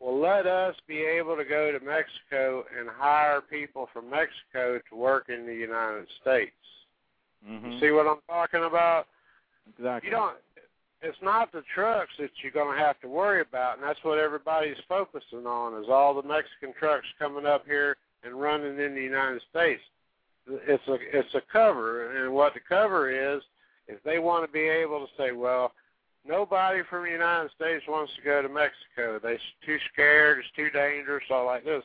well, let us be able to go to Mexico and hire people from Mexico to work in the United States. Mhm. You see what I'm talking about? exactly. You don't. It's not the trucks that you're going to have to worry about, and that's what everybody's focusing on is all the Mexican trucks coming up here and running in the United States. It's a it's a cover, and what the cover is is they want to be able to say, well, nobody from the United States wants to go to Mexico. They're too scared. It's too dangerous. All like this.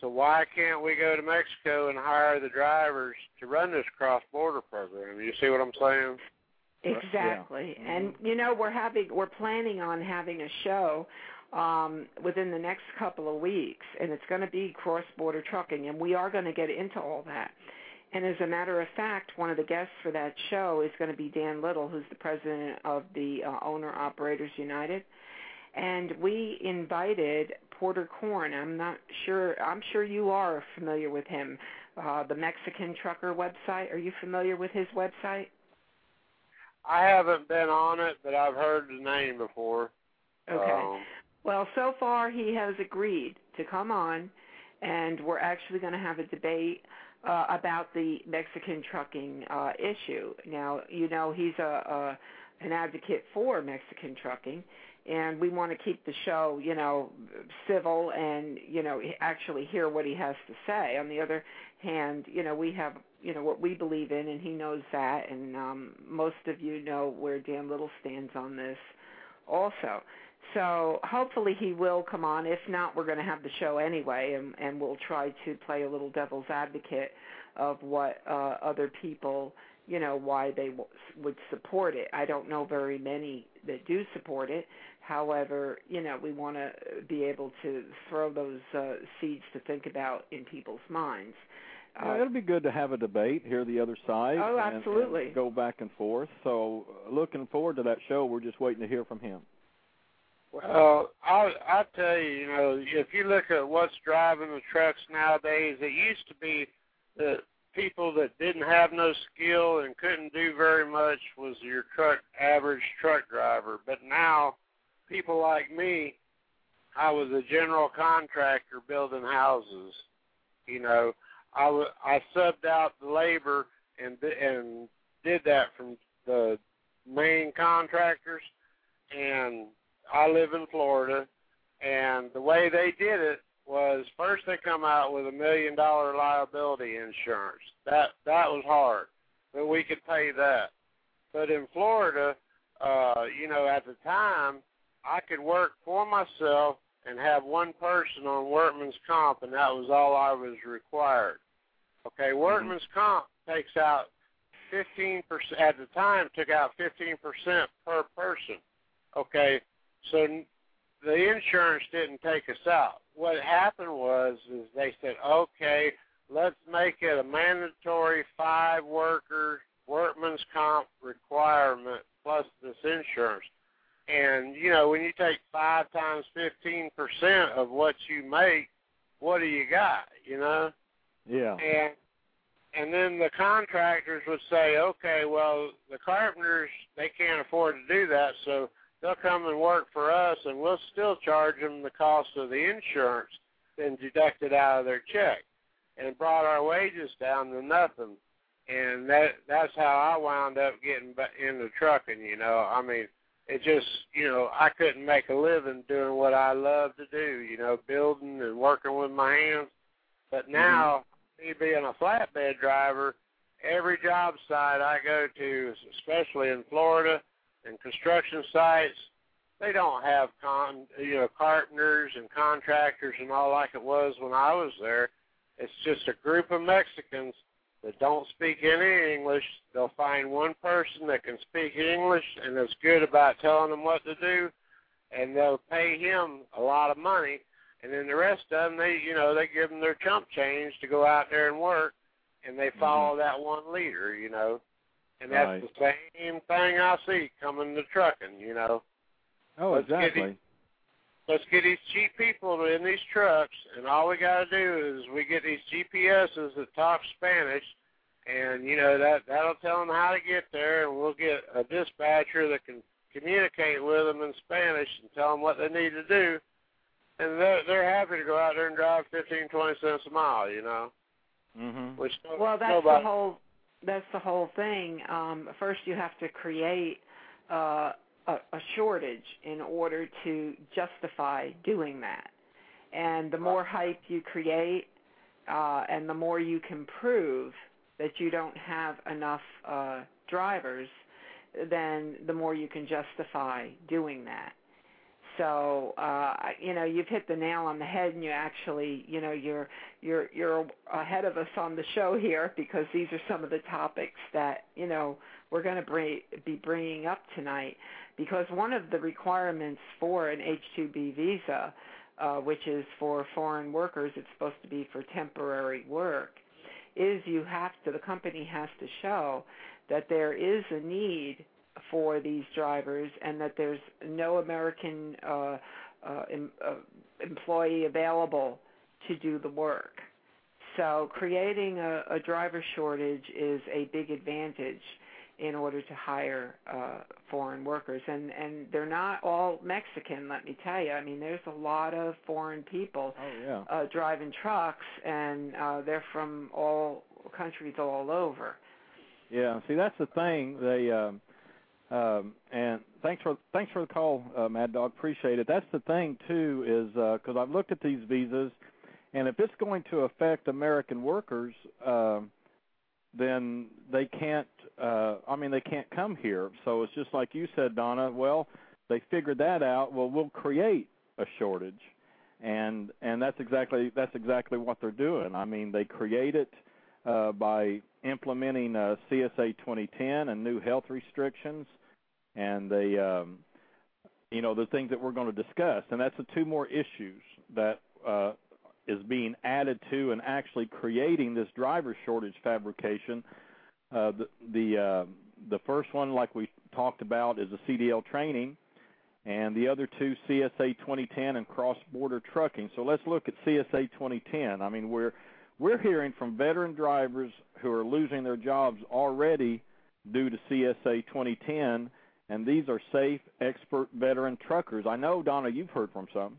So why can't we go to Mexico and hire the drivers to run this cross-border program? You see what I'm saying? Exactly. Yeah. And you know, we're having we're planning on having a show um within the next couple of weeks and it's going to be cross-border trucking and we are going to get into all that. And as a matter of fact, one of the guests for that show is going to be Dan Little, who's the president of the uh, Owner Operators United. And we invited Porter Corn. I'm not sure. I'm sure you are familiar with him. Uh, the Mexican Trucker website. Are you familiar with his website? I haven't been on it, but I've heard the name before. Okay. Um, Well, so far he has agreed to come on, and we're actually going to have a debate uh, about the Mexican trucking uh, issue. Now, you know, he's a, a an advocate for Mexican trucking, and we want to keep the show, you know, civil and you know actually hear what he has to say. On the other hand, you know, we have you know what we believe in, and he knows that, and um, most of you know where Dan Little stands on this, also. So hopefully he will come on. If not, we're going to have the show anyway, and, and we'll try to play a little devil's advocate of what uh, other people, you know, why they w- would support it. I don't know very many that do support it. However, you know, we want to be able to throw those uh, seeds to think about in people's minds. Yeah, it'll be good to have a debate, hear the other side. Oh, and- absolutely. And go back and forth. So, uh, looking forward to that show. We're just waiting to hear from him. Well, I I tell you, you know, if you look at what's driving the trucks nowadays, it used to be that people that didn't have no skill and couldn't do very much was your truck average truck driver. But now, people like me, I was a general contractor building houses. You know, I subbed out the labor and and did that from the main contractors and I live in Florida, and the way they did it was first they come out with a million dollar liability insurance. That that was hard, but we could pay that. But in Florida, uh, you know, at the time, I could work for myself and have one person on workman's comp, and that was all I was required. Okay, mm-hmm. workman's comp takes out fifteen percent at the time took out fifteen percent per person. Okay, so the insurance didn't take us out. What happened was is they said, okay, let's make it a mandatory five worker workman's comp requirement plus this insurance. And you know, when you take five times fifteen percent of what you make, what do you got? You know? Yeah. And and then the contractors would say, okay, well, the carpenters they can't afford to do that, so they'll come and work for us, and we'll still charge them the cost of the insurance, then deduct it out of their check, and brought our wages down to nothing. And that that's how I wound up getting into trucking. You know, I mean, it just you know I couldn't make a living doing what I love to do. You know, building and working with my hands. But mm-hmm. now, me being a flatbed driver, every job site I go to, especially in Florida, and construction sites, they don't have con you know carpenters and contractors and all like it was when I was there. It's just a group of Mexicans that don't speak any English. They'll find one person that can speak English and is good about telling them what to do, and they'll pay him a lot of money. And then the rest of them, they you know they give them their chump change to go out there and work, and they mm-hmm. follow that one leader. You know. And that's Right. the same thing I see coming to trucking, you know. Oh, Let's get exactly. Let's get these cheap people in these trucks, and all we got to do is we get these GPSs that talk Spanish, and you know that that'll tell them how to get there, and we'll get a dispatcher that can communicate with them in Spanish and tell them what they need to do, and they're they're happy to go out there and drive fifteen, twenty cents a mile, you know. Mhm. Which no- Well, that's nobody, the whole that's the whole thing. Um, first, you have to create uh, a, a shortage in order to justify doing that. And the more hype you create, uh, and the more you can prove that you don't have enough uh, drivers, then the more you can justify doing that. So uh, you know you've hit the nail on the head, and you actually you know you're you're you're ahead of us on the show here because these are some of the topics that you know we're going to bring, be bringing up tonight. Because one of the requirements for an H-2B visa, uh, which is for foreign workers, it's supposed to be for temporary work, is you have to the company has to show that there is a need for these drivers and that there's no American uh, uh, em, uh, employee available to do the work. So creating a, a driver shortage is a big advantage in order to hire uh, foreign workers, and and they're not all Mexican. Let me tell you. I mean, there's a lot of foreign people oh, yeah. uh, driving trucks, and uh, they're from all countries all over. Yeah, see that's the thing. They um, um, and thanks for thanks for the call, uh, Mad Dog. Appreciate it. That's the thing too, is because uh, I've looked at these visas, and if it's going to affect American workers, uh, then they can't. Uh, I mean, they can't come here. So it's just like you said, Donna. Well, they figured that out. Well, we'll create a shortage, and and that's exactly that's exactly what they're doing. I mean, they create it uh, by implementing uh, CSA 2010 and new health restrictions, and the um, you know the things that we're going to discuss, and that's the two more issues that uh, is being added to and actually creating this driver shortage fabrication. Uh, the the, uh, the first one, like we talked about, is the CDL training, and the other two, CSA 2010 and cross-border trucking. So let's look at CSA 2010. I mean, we're we're hearing from veteran drivers who are losing their jobs already due to CSA 2010, and these are safe, expert veteran truckers. I know, Donna, you've heard from some.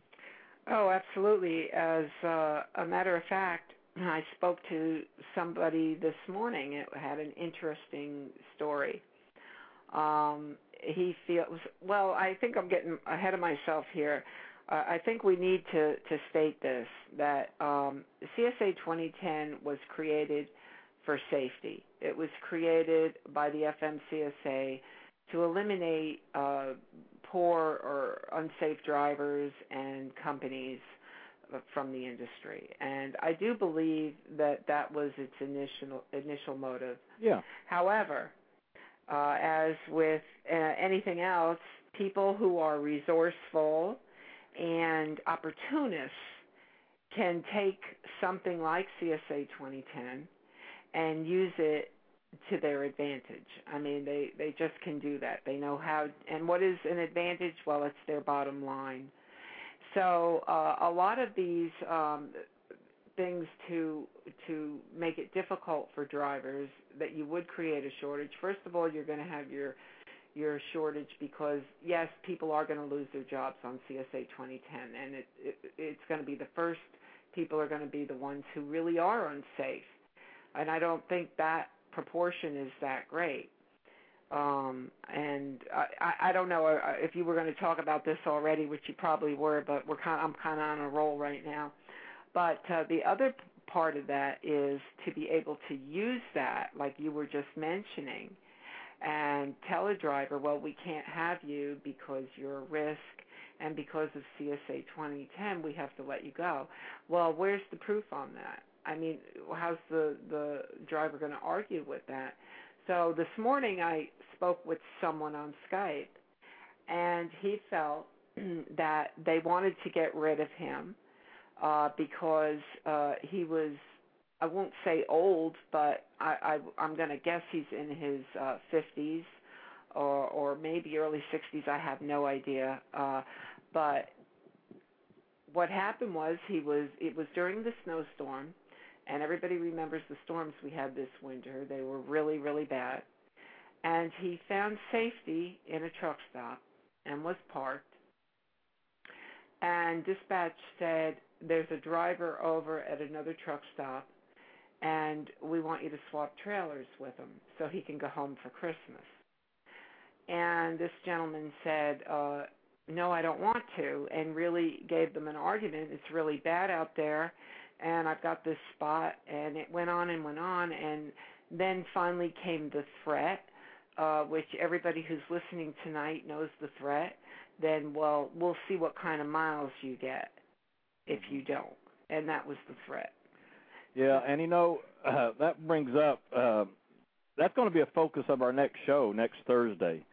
Oh, absolutely. As uh, a matter of fact, I spoke to somebody this morning. It had an interesting story. Um, he feels well. I think I'm getting ahead of myself here. Uh, I think we need to to state this that um, CSA 2010 was created for safety. It was created by the FMCSA to eliminate uh, poor or unsafe drivers and companies from the industry. And I do believe that that was its initial initial motive. Yeah. However, uh, as with uh, anything else, people who are resourceful and opportunists can take something like CSA 2010 and use it to their advantage. I mean, they they just can do that. They know how. And what is an advantage? Well, it's their bottom line. So uh, a lot of these um, things to to make it difficult for drivers that you would create a shortage. First of all, you're going to have your your shortage because yes, people are going to lose their jobs on CSA 2010, and it, it it's going to be the first people are going to be the ones who really are unsafe, and I don't think that proportion is that great. Um, and I, I don't know uh, if you were going to talk about this already, which you probably were, but we're kind of, I'm kind of on a roll right now. But uh, the other part of that is to be able to use that, like you were just mentioning, and tell a driver, well, we can't have you because you're a risk and because of CSA 2010, we have to let you go. Well, where's the proof on that? I mean, how's the the driver going to argue with that? So this morning I spoke with someone on Skype, and he felt <clears throat> that they wanted to get rid of him uh, because uh, he was I won't say old, but I, I I'm going to guess he's in his uh, 50s or or maybe early 60s. I have no idea. Uh, but what happened was he was it was during the snowstorm, and everybody remembers the storms we had this winter. They were really really bad, and he found safety in a truck stop and was parked. And dispatch said, "There's a driver over at another truck stop." and we want you to swap trailers with him so he can go home for Christmas. and this gentleman said, uh, "No, I don't want to," and really gave them an argument. It's really bad out there, and I've got this spot, and it went on and went on, and then finally came the threat, uh, which everybody who's listening tonight knows the threat. Then, well, we'll see what kind of miles you get if you don't, and that was the threat. Yeah, and you know uh, that brings up uh, that's going to be a focus of our next show next Thursday.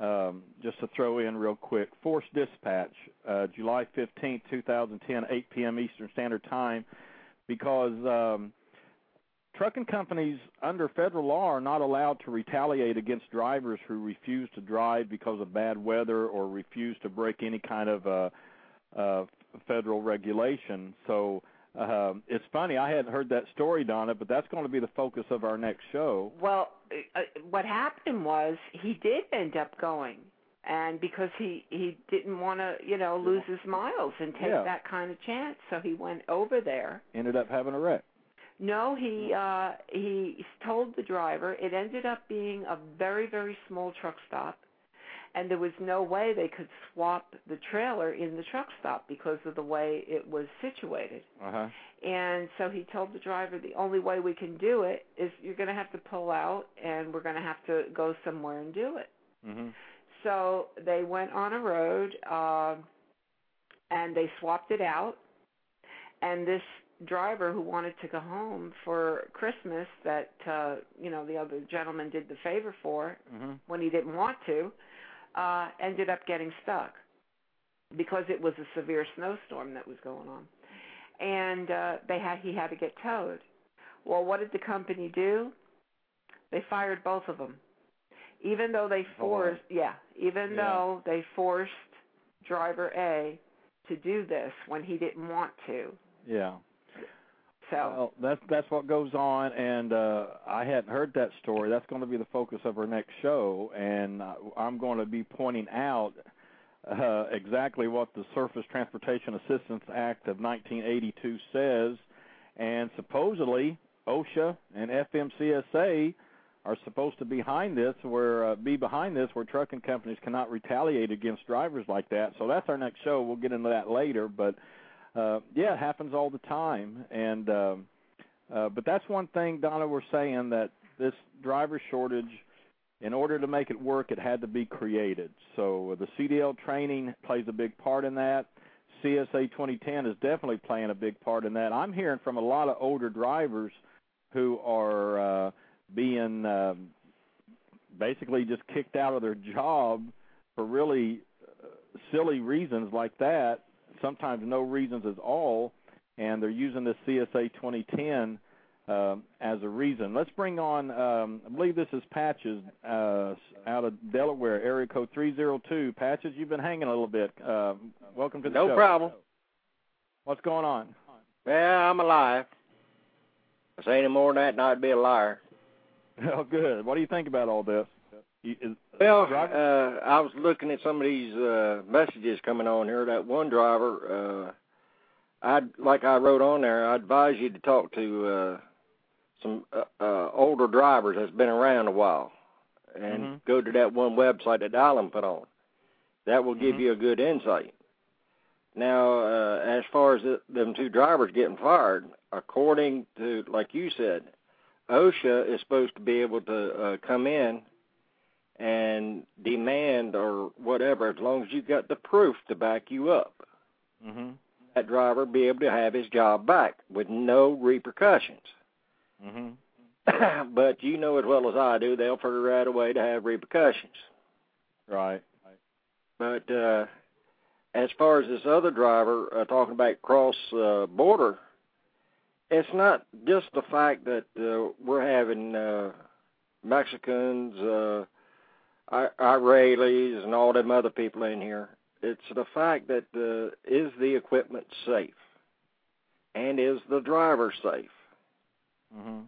Um, just to throw in real quick, Force Dispatch, uh, July 15th, 2010, 8 p.m. Eastern Standard Time, because um, trucking companies under federal law are not allowed to retaliate against drivers who refuse to drive because of bad weather or refuse to break any kind of uh, uh, federal regulation. So um, it's funny. I hadn't heard that story, Donna, but that's going to be the focus of our next show. Well, uh, what happened was he did end up going, and because he he didn't want to, you know, lose his miles and take Yeah. that kind of chance, so he went over there. Ended up having a wreck. No, he uh he told the driver it ended up being a very very small truck stop and there was no way they could swap the trailer in the truck stop because of the way it was situated. Uh huh. And so he told the driver the only way we can do it is you're going to have to pull out and we're going to have to go somewhere and do it. hmm So they went on a road um and they swapped it out. And this driver who wanted to go home for Christmas that uh you know the other gentleman did the favor for hmm when he didn't want to uh ended up getting stuck because it was a severe snowstorm that was going on. And uh they had he had to get towed. Well, what did the company do? They fired both of them. Even though they Oh, wow. forced yeah, even Yeah. though they forced driver A to do this when he didn't want to. Yeah. So Well, that's that's what goes on, and uh, I hadn't heard that story. That's going to be the focus of our next show, and I'm going to be pointing out uh, exactly what the Surface Transportation Assistance Act of 1982 says, and supposedly OSHA and FMCSA are supposed to be behind this, where uh, be behind this, where trucking companies cannot retaliate against drivers like that. So that's our next show. We'll get into that later, but uh, yeah, it happens all the time, and um, uh, but that's one thing, Donna. We're saying that this driver shortage, in order to make it work, it had to be created. So the CDL training plays a big part in that. CSA 2010 is definitely playing a big part in that. I'm hearing from a lot of older drivers who are uh, being um, basically just kicked out of their job for really uh, silly reasons like that. Sometimes no reasons at all, and they're using this CSA 2010 um, as a reason. Let's bring on. Um, I believe this is Patches uh, out of Delaware, area code 302. Patches, you've been hanging a little bit. Uh, welcome to the No show. problem. What's going on? Well, I'm alive. If I say any more than that, and I'd be a liar. <laughs> Oh, good. What do you think about all this? You- is- Well, driver- uh, I was looking at some of these uh, messages coming on here. That one driver, uh, I'd like I wrote on there. I advise you to talk to uh, some uh, uh, older drivers that's been around a while, and Mhm. go to that one website that Alan put on. That will give Mhm. you a good insight. Now, uh, as far as the, them two drivers getting fired, according to like you said, OSHA is supposed to be able to uh, come in and demand or whatever, as long as you've got the proof to back you up, Mhm. that driver be able to have his job back with no repercussions. Mhm. <clears throat> but you know as well as I do, they'll figure out a way to have repercussions. Right. But uh, as far as this other driver uh, talking about cross uh, border, it's not just the fact that uh, we're having uh, Mexicans, uh, Israelis, and all them other people in here. It's the fact that uh, is the equipment safe, and is the driver safe? Mhm.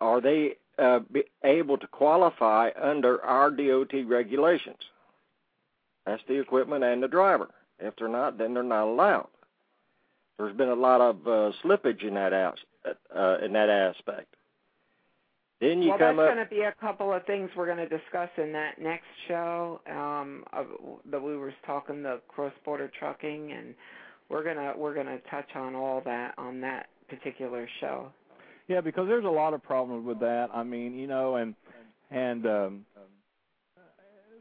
Are they uh, be able to qualify under our DOT regulations? That's the equipment and the driver. If they're not, then they're not allowed. There's been a lot of uh, slippage in that out, uh, in that aspect. Then you well, come that's up. going to be a couple of things we're going to discuss in that next show. Um, of, that we were talking the cross-border trucking, and we're gonna we're gonna touch on all that on that particular show. Yeah, because there's a lot of problems with that. I mean, you know, and and um,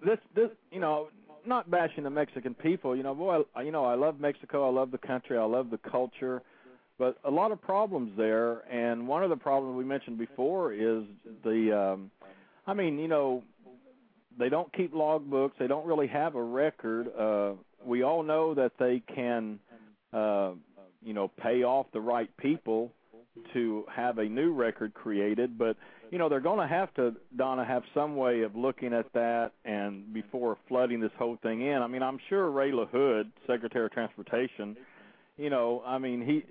this this you know, not bashing the Mexican people. You know, boy, I, you know, I love Mexico. I love the country. I love the culture. But a lot of problems there, and one of the problems we mentioned before is the. Um, I mean, you know, they don't keep logbooks. They don't really have a record. Uh, we all know that they can, uh, you know, pay off the right people to have a new record created, but you know they're going to have to Donna have some way of looking at that and before flooding this whole thing in. I mean, I'm sure Ray LaHood, Secretary of Transportation, you know, I mean he,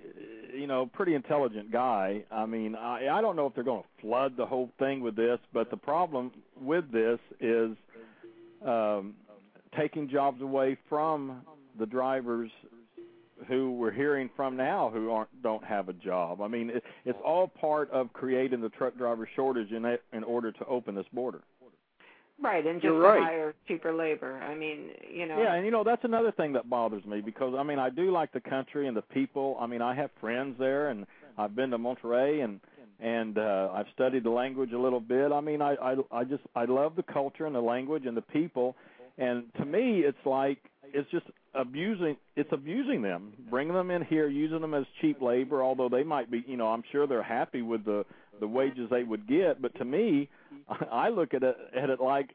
you know, pretty intelligent guy. I mean, I I don't know if they're going to flood the whole thing with this, but the problem with this is um, taking jobs away from the drivers who we're hearing from now who aren't don't have a job. I mean, it, it's all part of creating the truck driver shortage in in order to open this border. Right, and just You're to right. hire cheaper labor. I mean, you know. Yeah, and you know that's another thing that bothers me because I mean I do like the country and the people. I mean I have friends there and I've been to Monterrey and and uh I've studied the language a little bit. I mean I I I just I love the culture and the language and the people and to me it's like it's just abusing it's abusing them bringing them in here using them as cheap labor although they might be you know i'm sure they're happy with the the wages they would get but to me <laughs> i look at it at it like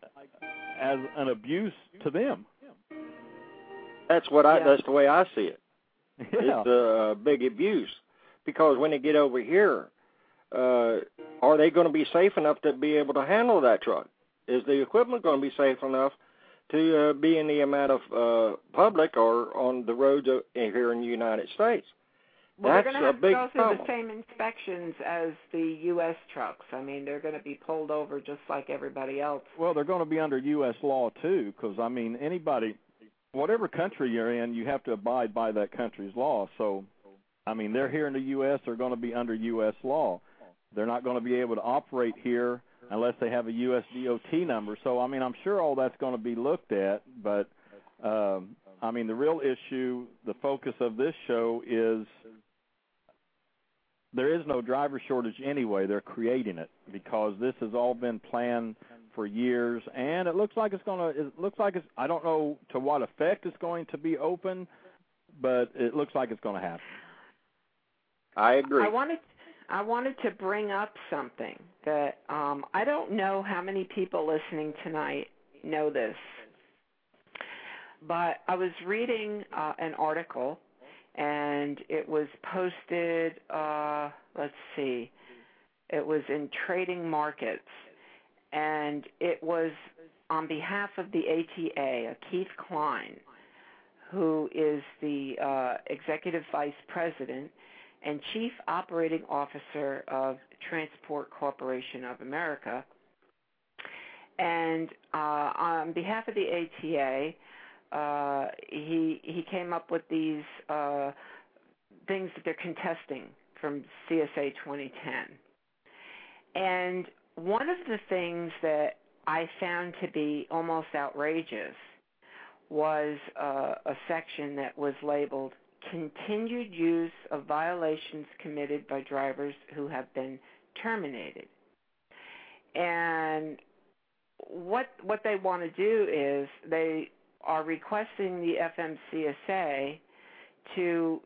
as an abuse to them That's what I. Yeah. That's the way I see it. <laughs> yeah It's a big abuse because when they get over here, uh, are they going to be safe enough to be able to handle that truck? Is the equipment going to be safe enough to uh, be in the amount of uh, public or on the roads uh, here in the United States? Well, That's they're going to a have to go through problem. the same inspections as the U.S. trucks. I mean, they're going to be pulled over just like everybody else. well they're going to be under us law too because i mean anybody whatever country you're in you have to abide by that country's law so i mean they're here in the us they're going to be under us law they're not going to be able to operate here unless they have a US DOT number. So I mean, I'm sure all that's going to be looked at, but um I mean, the real issue, the focus of this show is there is no driver shortage anyway. They're creating it because this has all been planned for years, and it looks like it's going to. It looks like it's. I don't know to what effect it's going to be open, but it looks like it's going to happen. I agree. I wanted I wanted to bring up something that um I don't know how many people listening tonight know this. But I was reading uh, an article and it was posted uh let's see. It was in Trading Markets and it was on behalf of the ATA, Keith Klein, who is the uh, executive vice president and Chief Operating Officer of Transport Corporation of America. And uh, on behalf of the ATA, uh, he he came up with these uh, things that they're contesting from CSA 2010. And one of the things that I found to be almost outrageous was a section that was labeled continued use of violations committed by drivers who have been terminated. And what what they want to do is they are requesting the FMCSA to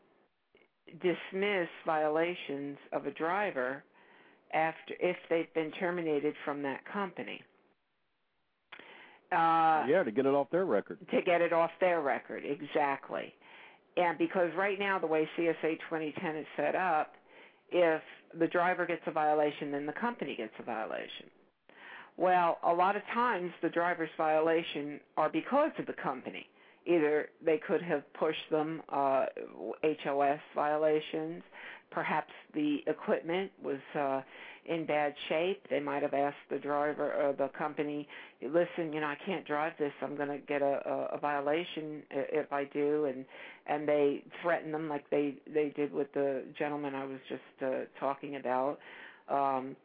dismiss violations of a driver after if they've been terminated from that company. Uh, yeah, to get it off their record. to get it off their record, exactly. And because right now the way CSA 2010 is set up, if the driver gets a violation, then the company gets a violation. Well, a lot of times the driver's violation are because of the company. Either they could have pushed them uh, HOS violations, perhaps the equipment was uh, in bad shape. They might have asked the driver or the company, "Listen, you know, I can't drive this. I'm going to get a, a, a violation if I do," and and they threaten them like they they did with the gentleman I was just uh, talking about. Um,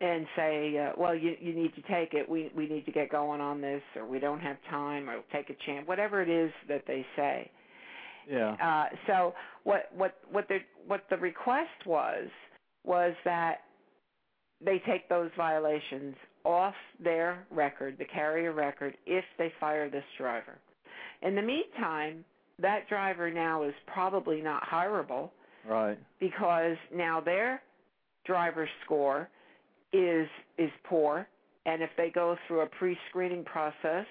and say, uh, well, you you need to take it. We we need to get going on this, or we don't have time, or take a chance. Whatever it is that they say. Yeah. Uh, so what what what the what the request was was that they take those violations off their record, the carrier record, if they fire this driver. In the meantime, that driver now is probably not hireable Right. because now their driver score is is poor and if they go through a pre-screening process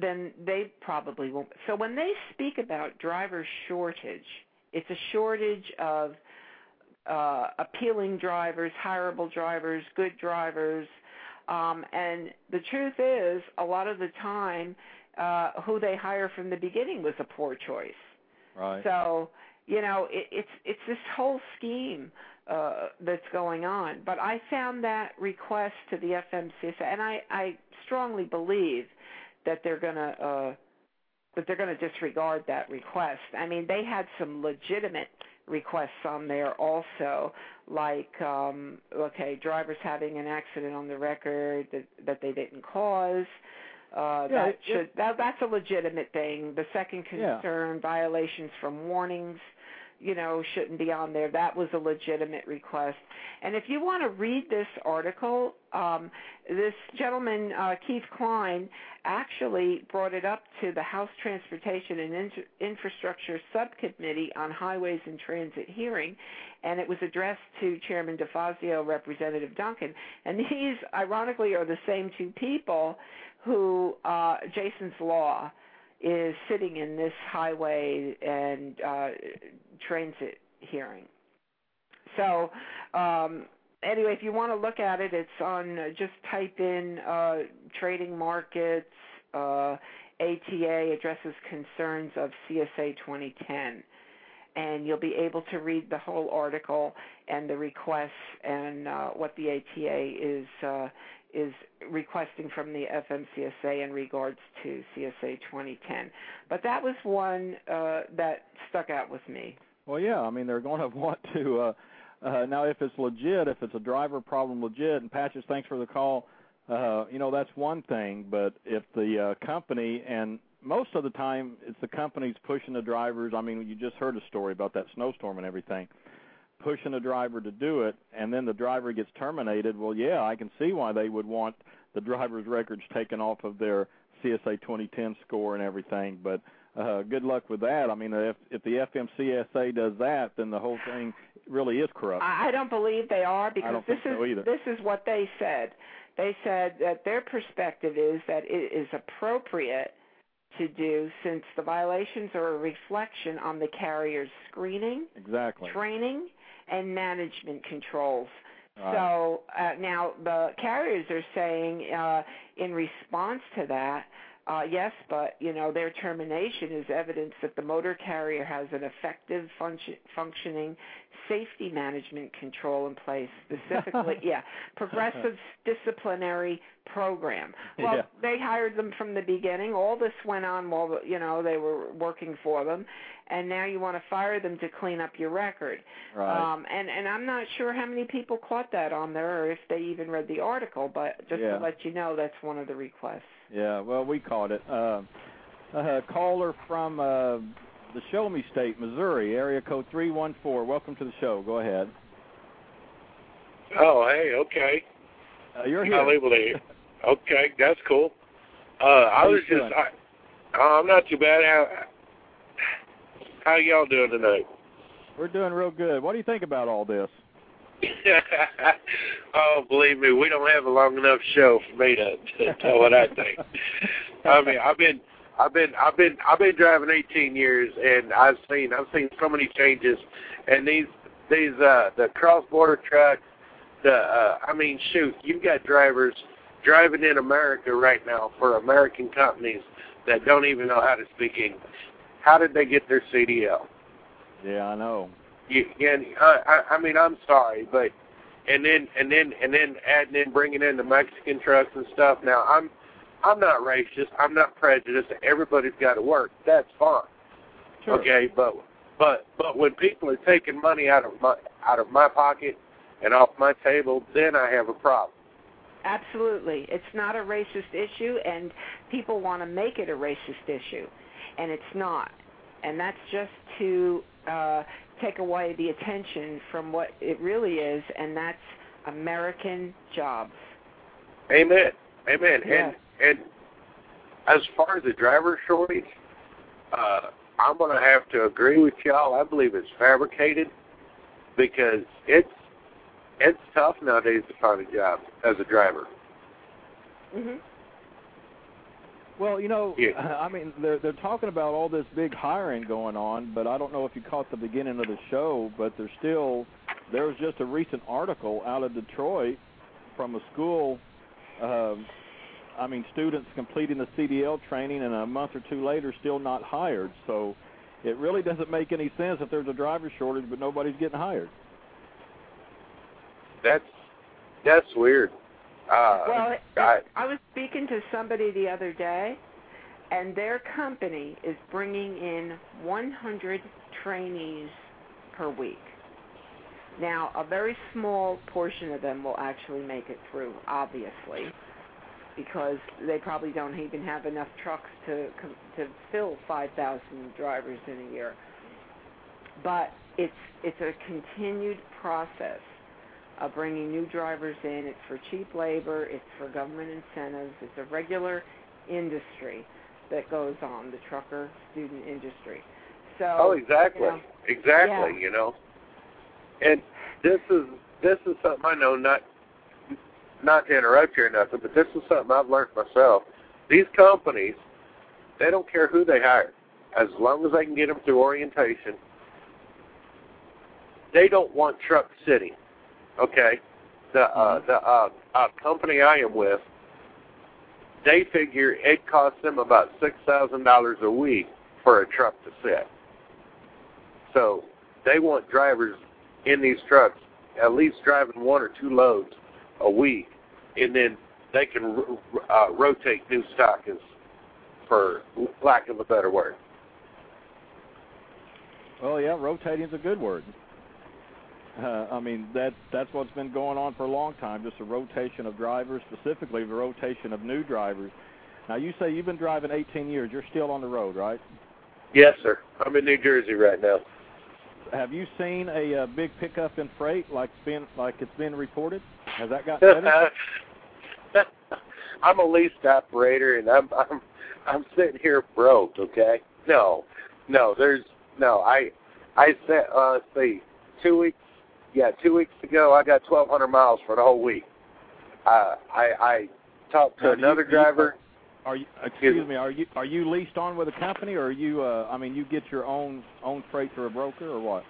then they probably won't so when they speak about driver shortage it's a shortage of uh appealing drivers hireable drivers good drivers um and the truth is a lot of the time uh who they hire from the beginning was a poor choice Right. so you know it, it's it's this whole scheme uh, that's going on. But I found that request to the FMCSA, and I, I strongly believe that they're going to uh, that they're going to disregard that request. I mean, they had some legitimate requests on there also, like um, okay, drivers having an accident on the record that that they didn't cause. Uh, Yeah, that it- should that that's a legitimate thing. The second Yeah. concern, violations from warnings you know, shouldn't be on there. That was a legitimate request. And if you want to read this article, um, this gentleman, uh, Keith Klein, actually brought it up to the House Transportation and Infrastructure Subcommittee on Highways and Transit hearing, and it was addressed to Chairman DeFazio, Representative Duncan. And these, ironically, are the same two people who uh, Jason's Law is sitting in this highway and uh, transit hearing. So, um, anyway, if you want to look at it, it's on. Uh, just type in uh, trading markets. Uh, ATA addresses concerns of CSA 2010, and you'll be able to read the whole article and the requests and uh, what the ATA is uh, is requesting from the FMCSA in regards to CSA 2010. But that was one uh, that stuck out with me. Well, yeah. I mean, they're going <laughs> to want to. Uh, uh, now, if it's legit, if it's a driver problem legit, and Patches, thanks for the call. Uh, you know, that's one thing. But if the uh, company and most of the time it's the companies pushing the drivers. I mean, you just heard a story about that snowstorm and everything, pushing a driver to do it, and then the driver gets terminated. Well, yeah, I can see why they would want the driver's records taken off of their CSA 2010 score and everything. But uh, good luck with that. I mean, if if the FMCSA does that, then the whole thing really is corrupt. I I don't believe they are because this is so this is what they said. They said that their perspective is that it is appropriate to do since the violations are a reflection on the carrier's screening, Exactly. training, and management controls. Right. So uh, now the carriers are saying uh, in response to that, uh, yes, but you know their termination is evidence that the motor carrier has an effective function, functioning safety management control in place, specifically, <laughs> yeah, progressive disciplinary program. <laughs> Well, Yeah. they hired them from the beginning. All this went on while you know they were working for them, and now you want to fire them to clean up your record. Right. Um, and and I'm not sure how many people caught that on there, or if they even read the article. But just Yeah. to let you know, that's one of the requests. Yeah, well, we caught it. Uh, a caller from uh, the Show Me State, Missouri, area code 314. Welcome to the show. Go ahead. Oh, hey, okay. Uh, you're here. able to hear. Okay, that's cool. Uh, I was just, doing? I, uh, I'm not too bad. How, how y'all doing tonight? We're doing real good. What do you think about all this? <laughs> oh, believe me, we don't have a long enough show for me to, to tell what I think. <laughs> I mean, I've been, I've been, I've been, I've been driving 18 years, and I've seen, I've seen so many changes, and these, these, uh, the cross-border trucks, the, uh, I mean, shoot, you've got drivers driving in America right now for American companies that don't even know how to speak English. How did they get their CDL? Yeah, I know. you and I, I I mean I'm sorry, but and then and then and then adding in bringing in the Mexican trucks and stuff. Now I'm I'm not racist. I'm not prejudiced. Everybody's got to work. That's fine. Sure. Okay, but but but when people are taking money out of my out of my pocket and off my table, then I have a problem. Absolutely. It's not a racist issue, and people want to make it a racist issue, and it's not. And that's just to uh, take away the attention from what it really is, and that's American jobs. Amen. Amen. And and as far as the driver shortage, uh, I'm going to have to agree with y'all. I believe it's fabricated because it's it's tough nowadays to find a job as a driver. Mhm. Well, you know, Yeah. <laughs> I mean, they're they're talking about all this big hiring going on, but I don't know if you caught the beginning of the show, but there's still there was just a recent article out of Detroit from a school. Um, I mean, students completing the CDL training and a month or two later still not hired. So it really doesn't make any sense if there's a driver shortage, but nobody's getting hired. That's that's weird. Uh, Well, it, I, I was speaking to somebody the other day, and their company is bringing in 100 trainees per week. Now, a very small portion of them will actually make it through, obviously, because they probably don't even have enough trucks to to fill 5,000 drivers in a year. But it's it's a continued process of bringing new drivers in. It's for cheap labor. It's for government incentives. It's a regular industry that goes on, the trucker student industry. So, oh, exactly, you know, exactly. yeah. You know, and this is this is something I know. Not not to interrupt you or nothing, but this is something I've learned myself. These companies, they don't care who they hire, as long as they can get them through orientation. They don't want truck sitting. Okay, the uh, the uh, uh, company I am with, they figure it costs them about six thousand dollars a week for a truck to sit. So they want drivers in these trucks at least driving one or two loads a week, and then they can uh, rotate new stock, is for lack of a better word. Well, yeah, rotating is a good word. Uh, I mean, that that's what's been going on for a long time, just a rotation of drivers, specifically the rotation of new drivers. Now, you say you've been driving 18 years. You're still on the road, right? Yes, sir. I'm in New Jersey right now. Have you seen a uh, big pickup in freight like it's been like it's been reported? Has that gotten better? <laughs> I'm a leased operator, and I'm I'm I'm sitting here broke. Okay, no, no, there's no. I I said uh, let's see, two weeks. Yeah, two weeks ago, I got 1,200 miles for the whole week. Uh, I I talked to Now, another you- driver. Are you excuse me? Are you are you leased on with a company, or are you? Uh, I mean, you get your own own freight through a broker, or what?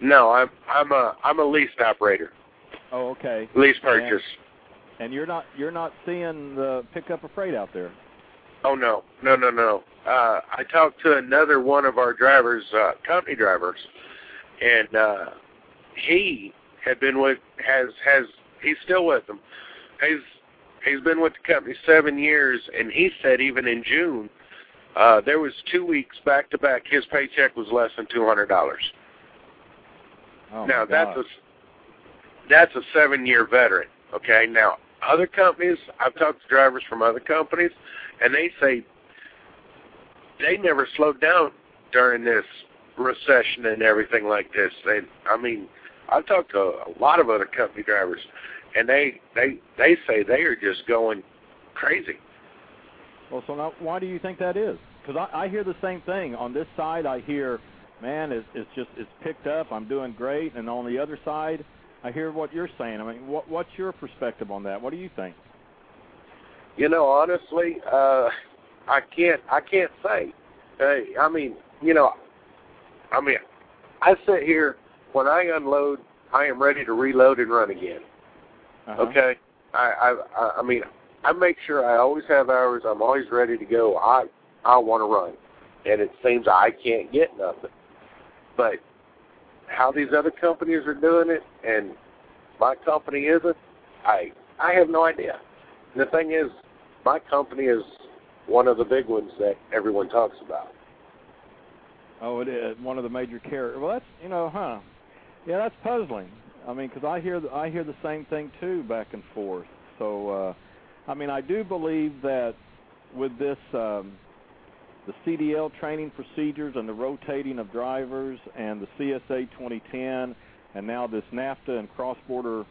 No, I'm I'm a I'm a leased operator. Oh, okay. Lease purchase. And you're not you're not seeing the pickup of freight out there. Oh no, no, no, no. Uh, I talked to another one of our drivers, uh, company drivers, and uh, he had been with has has he's still with them. He's he's been with the company seven years, and he said even in June, uh, there was two weeks back to back. His paycheck was less than two hundred dollars. Oh now that's a that's a seven year veteran. Okay, now other companies I've talked to drivers from other companies, and they say they never slowed down during this recession and everything like this. They, I mean, I've talked to a lot of other company drivers, and they they they say they are just going crazy. Well, so now why do you think that is? Because I, I hear the same thing on this side. I hear, man, it's, it's just it's picked up. I'm doing great, and on the other side, I hear what you're saying. I mean, what what's your perspective on that? What do you think? You know, honestly, uh, I can't I can't say. Uh, I mean, you know, I mean, I sit here when I unload, I am ready to reload and run again. Uh-huh. Okay, I, I I I mean, I make sure I always have hours. I'm always ready to go. I I want to run, and it seems I can't get nothing. But how these other companies are doing it, and my company isn't, I I have no idea. And the thing is, my company is one of the big ones that everyone talks about. Oh, it is one of the major carriers. Well, that's you know, huh? Yeah, that's puzzling. I mean, because I hear the, I hear the same thing too, back and forth. So, uh, I mean, I do believe that with this um, the CDL training procedures and the rotating of drivers and the CSA 2010 and now this NAFTA and cross-border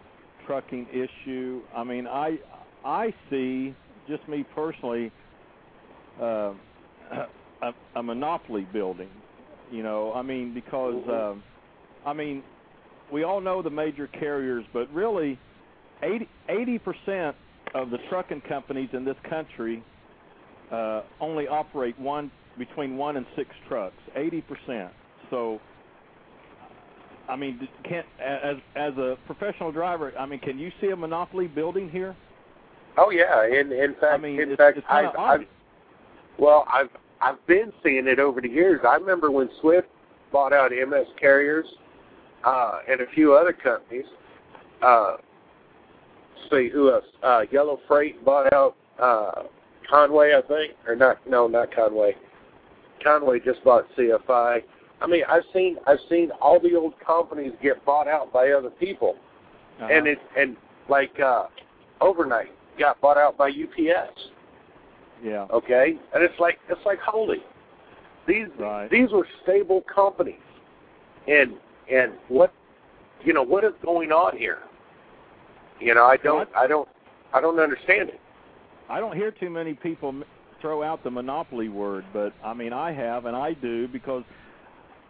trucking issue. I mean, I I see just me personally uh, <clears throat> a, a monopoly building. You know, I mean because uh, I mean we all know the major carriers, but really 80 percent of the trucking companies in this country only operate one between one and six trucks, 80 percent. So I mean, can't as as a professional driver, I mean, can you see a monopoly building here? Oh yeah, in in fact, I mean, in it's, fact, it's I've, I've well, I've I've been seeing it over the years. I remember when Swift bought out MS Carriers uh, and a few other companies. Uh, see who else? Uh, Yellow Freight bought out uh, Con-way, I think, or not? No, not Con-way. Con-way just bought CFI. I mean, I've seen I've seen all the old companies get bought out by other people, uh, and it and like uh, Overnite got bought out by UPS. Yeah. Okay, and it's like it's like holy. These right. these were stable companies, and and what you know what is going on here? You know, I don't I don't I don't understand it. I don't hear too many people throw out the monopoly word, but I mean I have and I do because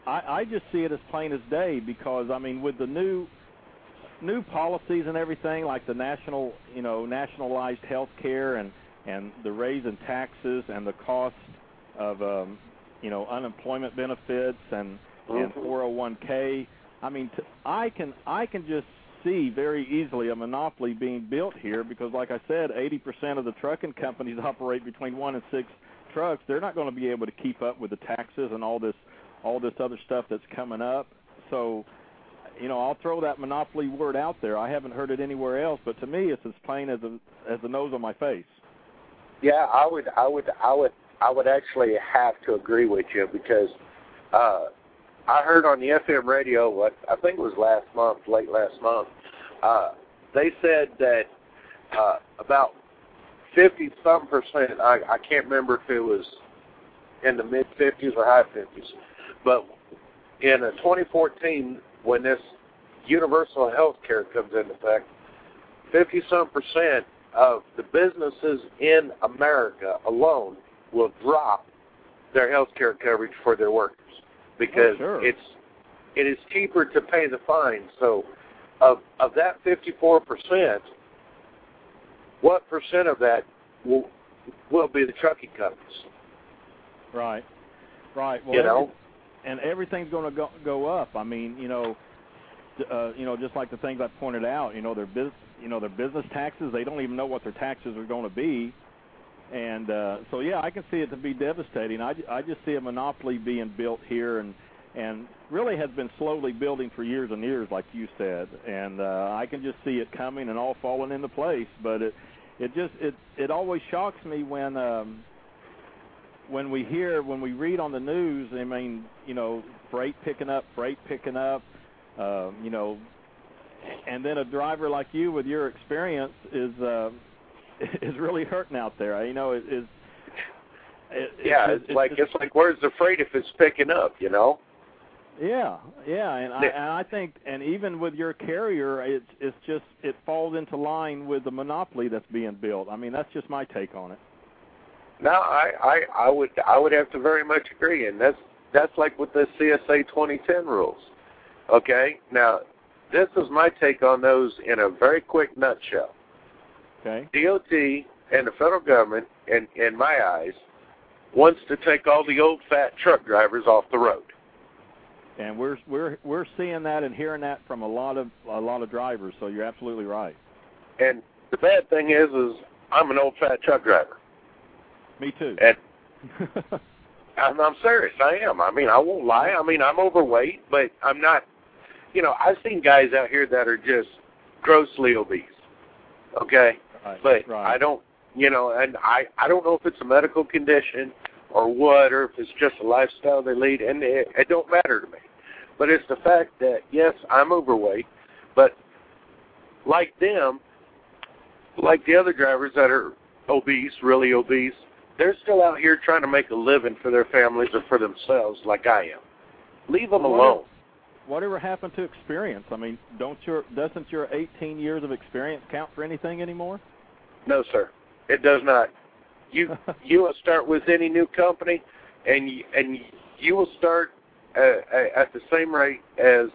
I, I just see it as plain as day because I mean with the new new policies and everything like the national you know nationalized health care and and the raise in taxes and the cost of um you know unemployment benefits and and 401k I mean t- I can I can just see very easily a monopoly being built here because like I said 80% of the trucking companies <laughs> operate between 1 and 6 trucks they're not going to be able to keep up with the taxes and all this all this other stuff that's coming up. So, you know, I'll throw that monopoly word out there. I haven't heard it anywhere else, but to me, it's as plain as a, as the nose on my face. Yeah, I would, I would, I would, I would actually have to agree with you because uh, I heard on the FM radio what I think it was last month, late last month. Uh, they said that uh, about fifty some percent. I, I can't remember if it was in the mid fifties or high fifties but in 2014, when this universal health care comes into effect, 50 some percent of the businesses in America alone will drop their health care coverage for their workers because oh, sure. it's it is cheaper to pay the fine. So of of that 54 percent, what percent of that will will be the trucking companies? Right, right. Well, you know, and everything's going to go go up. I mean, you know, uh, you know, just like the things I pointed out, you know, their business, you know, their business taxes, they don't even know what their taxes are going to be. And uh, so, yeah, I can see it to be devastating. I, I just see a monopoly being built here, and and really has been slowly building for years and years, like you said. And uh, I can just see it coming and all falling into place. But it it just it it always shocks me when um, when we hear when we read on the news, I mean, you know, freight picking up, freight picking up, uh, you know, and then a driver like you with your experience is uh, <laughs> is really hurting out there. You know, it is. It, yeah, it's, it's like it's, it's like where's the freight if it's picking up? You know. Yeah, yeah, and I and I think and even with your carrier, it's it's just it falls into line with the monopoly that's being built. I mean, that's just my take on it. No, I, I, I would I would have to very much agree, and that's that's like with the CSA 2010 rules. Okay, now this is my take on those in a very quick nutshell. Okay. DOT and the federal government, in in my eyes, wants to take all the old fat truck drivers off the road. And we're we're we're seeing that and hearing that from a lot of a lot of drivers. So you're absolutely right. And the bad thing is, is I'm an old fat truck driver. Me too. And <laughs> I'm, I'm serious. I am. I mean, I won't lie. I mean, I'm overweight, but I'm not. You know, I've seen guys out here that are just grossly obese. Okay, right, but right. I don't. You know, and I I don't know if it's a medical condition or what, or if it's just a lifestyle they lead, and it, it don't matter to me. But it's the fact that yes, I'm overweight, But like them, like the other drivers that are obese, really obese, they're still out here trying to make a living for their families or for themselves, like I am. Leave them Well, alone. Whatever happened to experience? I mean, don't your doesn't your 18 years of experience count for anything anymore? No, sir, it does not. You <laughs> you will start with any new company, and you, and you will start uh, at the same rate as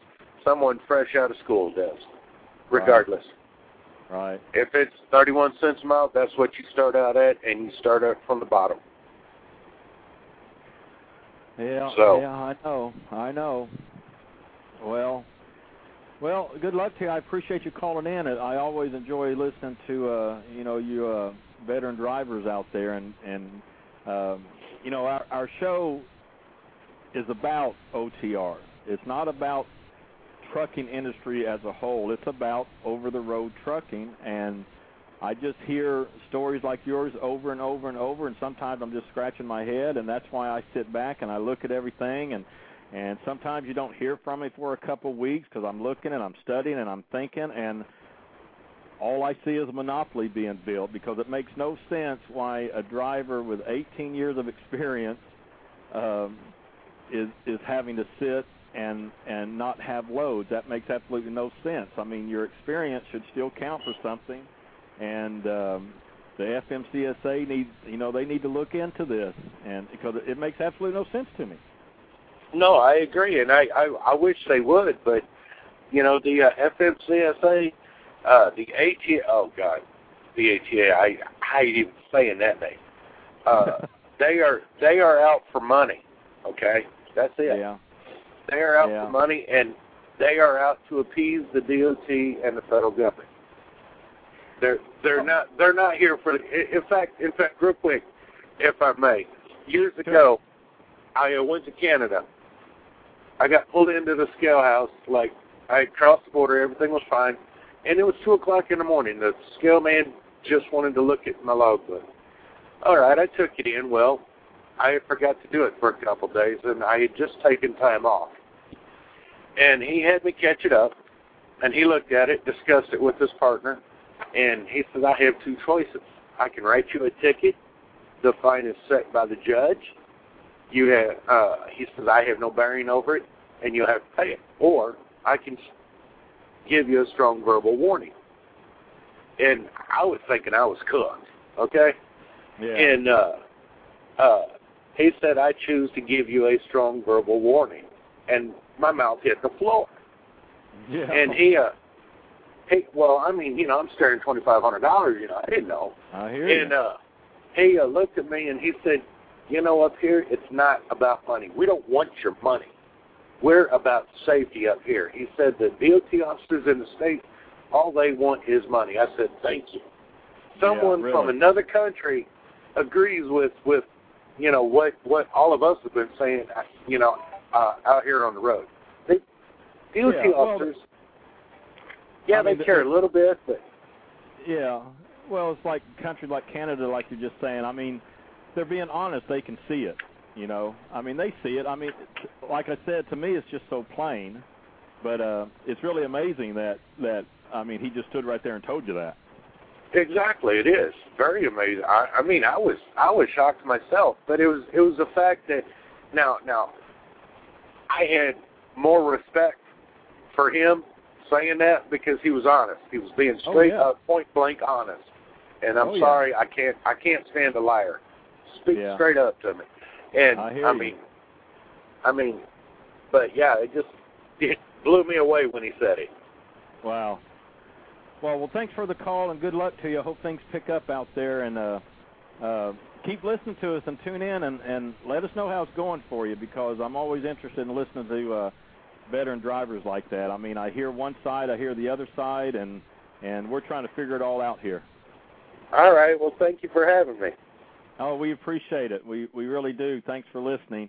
someone fresh out of school does, regardless. Right. If it's 31 cents a mile, that's what you start out at, and you start out from the bottom. Yeah. So- Yeah, I know. I know. Well, well, good luck to you. I appreciate you calling in. I always enjoy listening to uh, you know you uh, veteran drivers out there, and and um, you know our our show is about OTR. It's not about trucking industry as a whole. It's about over the road trucking and I just hear stories like yours over and over and over and sometimes I'm just scratching my head and that's why I sit back and I look at everything and and sometimes you don't hear from me for a couple of weeks because I'm looking and I'm studying and I'm thinking and all I see is a monopoly being built because it makes no sense why a driver with 18 years of experience um, is is having to sit and and not have loads. That makes absolutely no sense. I mean, your experience should still count for something, and um, the FMCSA needs you know they need to look into this, and because it makes absolutely no sense to me. No, I agree, and I I, I wish they would, but you know the uh, FMCSA, uh, the ATA. Oh God, the ATA. I I hate even saying that name. Uh, <laughs> they are they are out for money. Okay, that's it. Yeah. They are out Yeah. for money, and they are out to appease the DOT and the federal government. They're they're not they're not here for. The, in fact, in fact, real quick, if I may, years ago, I uh, went to Canada. I got pulled into the scale house. Like I crossed the border, everything was fine, and it was two o'clock in the morning. The scale man just wanted to look at my logbook. All right, I took it in. Well, I forgot to do it for a couple of days, and I had just taken time off. And he had me catch it up, and he looked at it, discussed it with his partner, and he said, I have two choices. I can write you a ticket. The fine is set by the judge. You have, uh, he says, I have no bearing over it, and you'll have to pay it. Or I can give you a strong verbal warning. And I was thinking I was cooked, okay? Yeah. And uh, uh, he said, I choose to give you a strong verbal warning. And my mouth hit the floor. yeah. And he, uh, he, well, I mean, you know, I'm staring twenty five hundred dollars. You know, I didn't know. I hear And you. uh, he uh, looked at me and he said, "You know, up here, it's not about money. We don't want your money. We're about safety up here." He said the DOT officers in the state, all they want is money. I said, "Thank you." Someone really. from another country agrees with with you know what what all of us have been saying. uh, You know, uh, out here on the road, they DOT Yeah, well, officers. Yeah, I mean, they care a little bit, but Yeah. Well, it's like a country like Canada, like you're just saying. I mean, they're being honest. They can see it. You know. I mean, they see it. I mean, like I said, to me, it's just so plain. But uh, it's really amazing that that I mean, he just stood right there and told you that. Exactly, it is very amazing. I, I mean, I was I was shocked myself, but it was it was the fact that now now I had more respect for him saying that because he was honest. He was being Oh, straight yeah. up, point blank honest. And I'm Oh, yeah. sorry, I can't I can't stand a liar. Speak Yeah. straight up to me. And I I you. mean, I mean, but yeah, it just <laughs> it blew me away when he said it. Wow. Well, well, thanks for the call and good luck to you. I hope things pick up out there and uh, uh, keep listening to us and tune in and, and let us know how it's going for you because I'm always interested in listening to uh, veteran drivers like that. I mean, I hear one side, I hear the other side, and and we're trying to figure it all out here. All right, well, thank you for having me. Oh, we appreciate it. We we really do. Thanks for listening.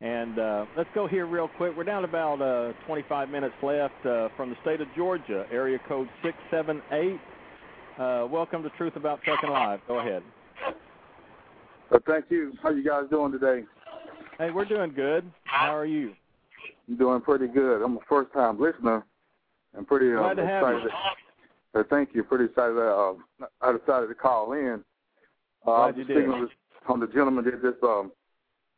And uh, let's go here real quick. We're down about uh, 25 minutes left uh, from the state of Georgia, area code 678. Uh, welcome to Truth About Trucking Live. Go ahead. Uh, thank you. How you guys doing today? Hey, we're doing good. How are you? I'm doing pretty good. I'm a first time listener, I'm pretty uh, Glad to have excited. you. Uh, thank you. Pretty excited. Uh, I decided to call in. Uh, I Glad was you just did. on, this, on the gentleman that just um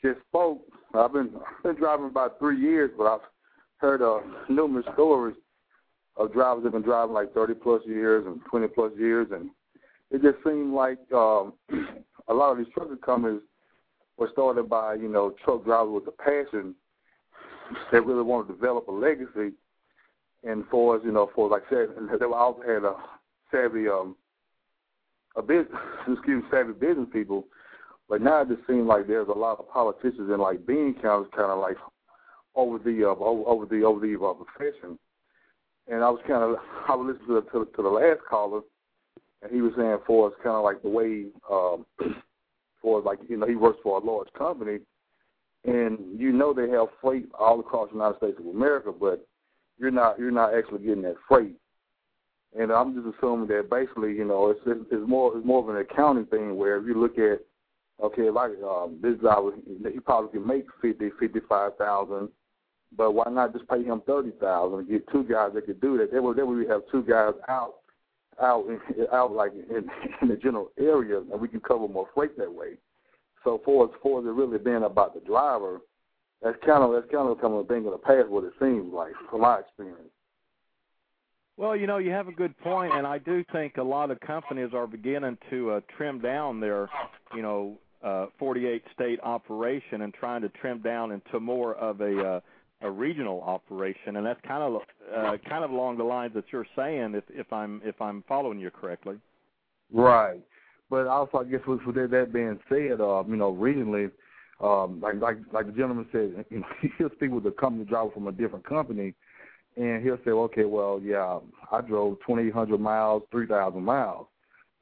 just spoke. I've been I've been driving about three years, but I've heard uh, numerous stories of drivers that have been driving like 30 plus years and 20 plus years, and it just seemed like um, <clears throat> a lot of these trucking companies were started by you know truck drivers with a passion that really want to develop a legacy. And for us, you know, for like said, <laughs> they also had a savvy um a bit <laughs> excuse me, savvy business people. But now it just seems like there's a lot of politicians in like Bean County kind of like over the uh, over, the over the uh, profession. And I was kind of I was listening to the, to, to the last caller, and he was saying for us kind of like the way um, <clears throat> for like you know he works for a large company, and you know they have freight all across the United States of America, but you're not you're not actually getting that freight. And I'm just assuming that basically, you know, it's it's, it's more it's more of an accounting thing where if you look at okay, like um, this guy he probably can make fifty fifty five thousand, but why not just pay him thirty thousand and get two guys that could do that? Then we then we have two guys out out in, out like in, <laughs> in the general area, and we can cover more freight that way. So for as for it really being about the driver, that's kind of that's kind of becoming a thing of the past. What it seems like, from my experience. Well, you know, you have a good point, and I do think a lot of companies are beginning to uh, trim down their, you know, uh, 48 state operation and trying to trim down into more of a uh, a regional operation, and that's kind of uh, kind of along the lines that you're saying, if if I'm if I'm following you correctly. Right. But also, I guess with, with that, being said, uh, you know, regionally, um, like like like the gentleman said, <laughs> you know, <laughs> he'll speak with a company driver from a different company, and he'll say, okay, well, yeah, I drove twenty hundred miles, three thousand miles,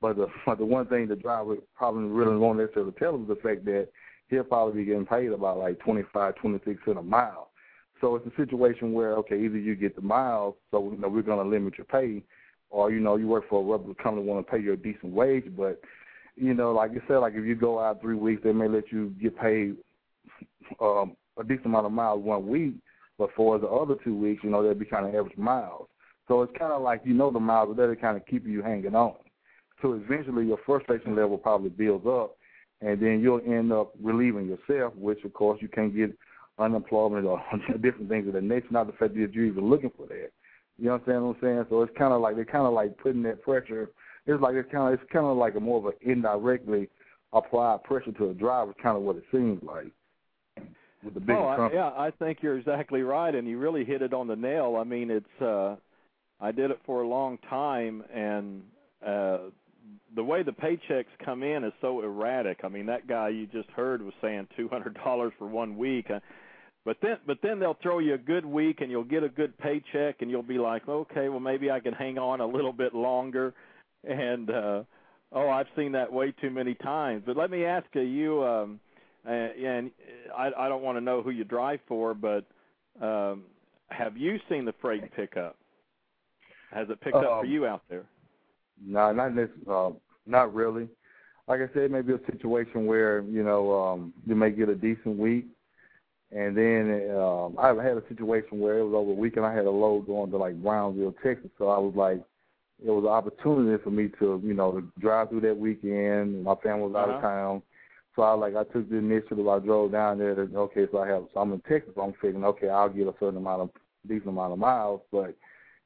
but the <laughs> but the one thing the driver probably really won't necessarily tell him is the fact that he'll probably be getting paid about like twenty five, twenty six cent a mile. So it's a situation where okay, either you get the miles, so you know we're going to limit your pay, or you know you work for a reputable company want to pay you a decent wage, but you know like you said, like if you go out three weeks, they may let you get paid um, a decent amount of miles one week, but for the other two weeks, you know they'll be kind of average miles. So it's kind of like you know the miles, but they're kind of keeping you hanging on. So eventually your frustration level probably builds up, and then you'll end up relieving yourself, which of course you can't get unemployment or <laughs> different things of that nature. Not the fact that you're even looking for that. You understand what I'm saying? So it's kind of like they're kind of like putting that pressure. It's like it's kind of it's kind of like a more of an indirectly applied pressure to a driver. Kind of what it seems like with the big oh, I, yeah, I think you're exactly right, and you really hit it on the nail. I mean, it's uh, I did it for a long time, and uh, the way the paychecks come in is so erratic. I mean, that guy you just heard was saying two hundred dollars for one week. Uh, but then, but then they'll throw you a good week, and you'll get a good paycheck, and you'll be like, okay, well maybe I can hang on a little bit longer. And uh, oh, I've seen that way too many times. But let me ask you, you um, and I, I don't want to know who you drive for, but um, have you seen the freight pick up? Has it picked up for Um, you out there? No, not this. Uh, not really. Like I said, it may be a situation where you know um, you may get a decent week, and then um, I've had a situation where it was over a week, and I had a load going to like Brownsville, Texas. So I was like, it was an opportunity for me to you know to drive through that weekend. My family was out Uh-huh. of town, so I like I took the initiative. I drove down there. To, okay, so I have so I'm in Texas. I'm figuring okay, I'll get a certain amount of decent amount of miles, but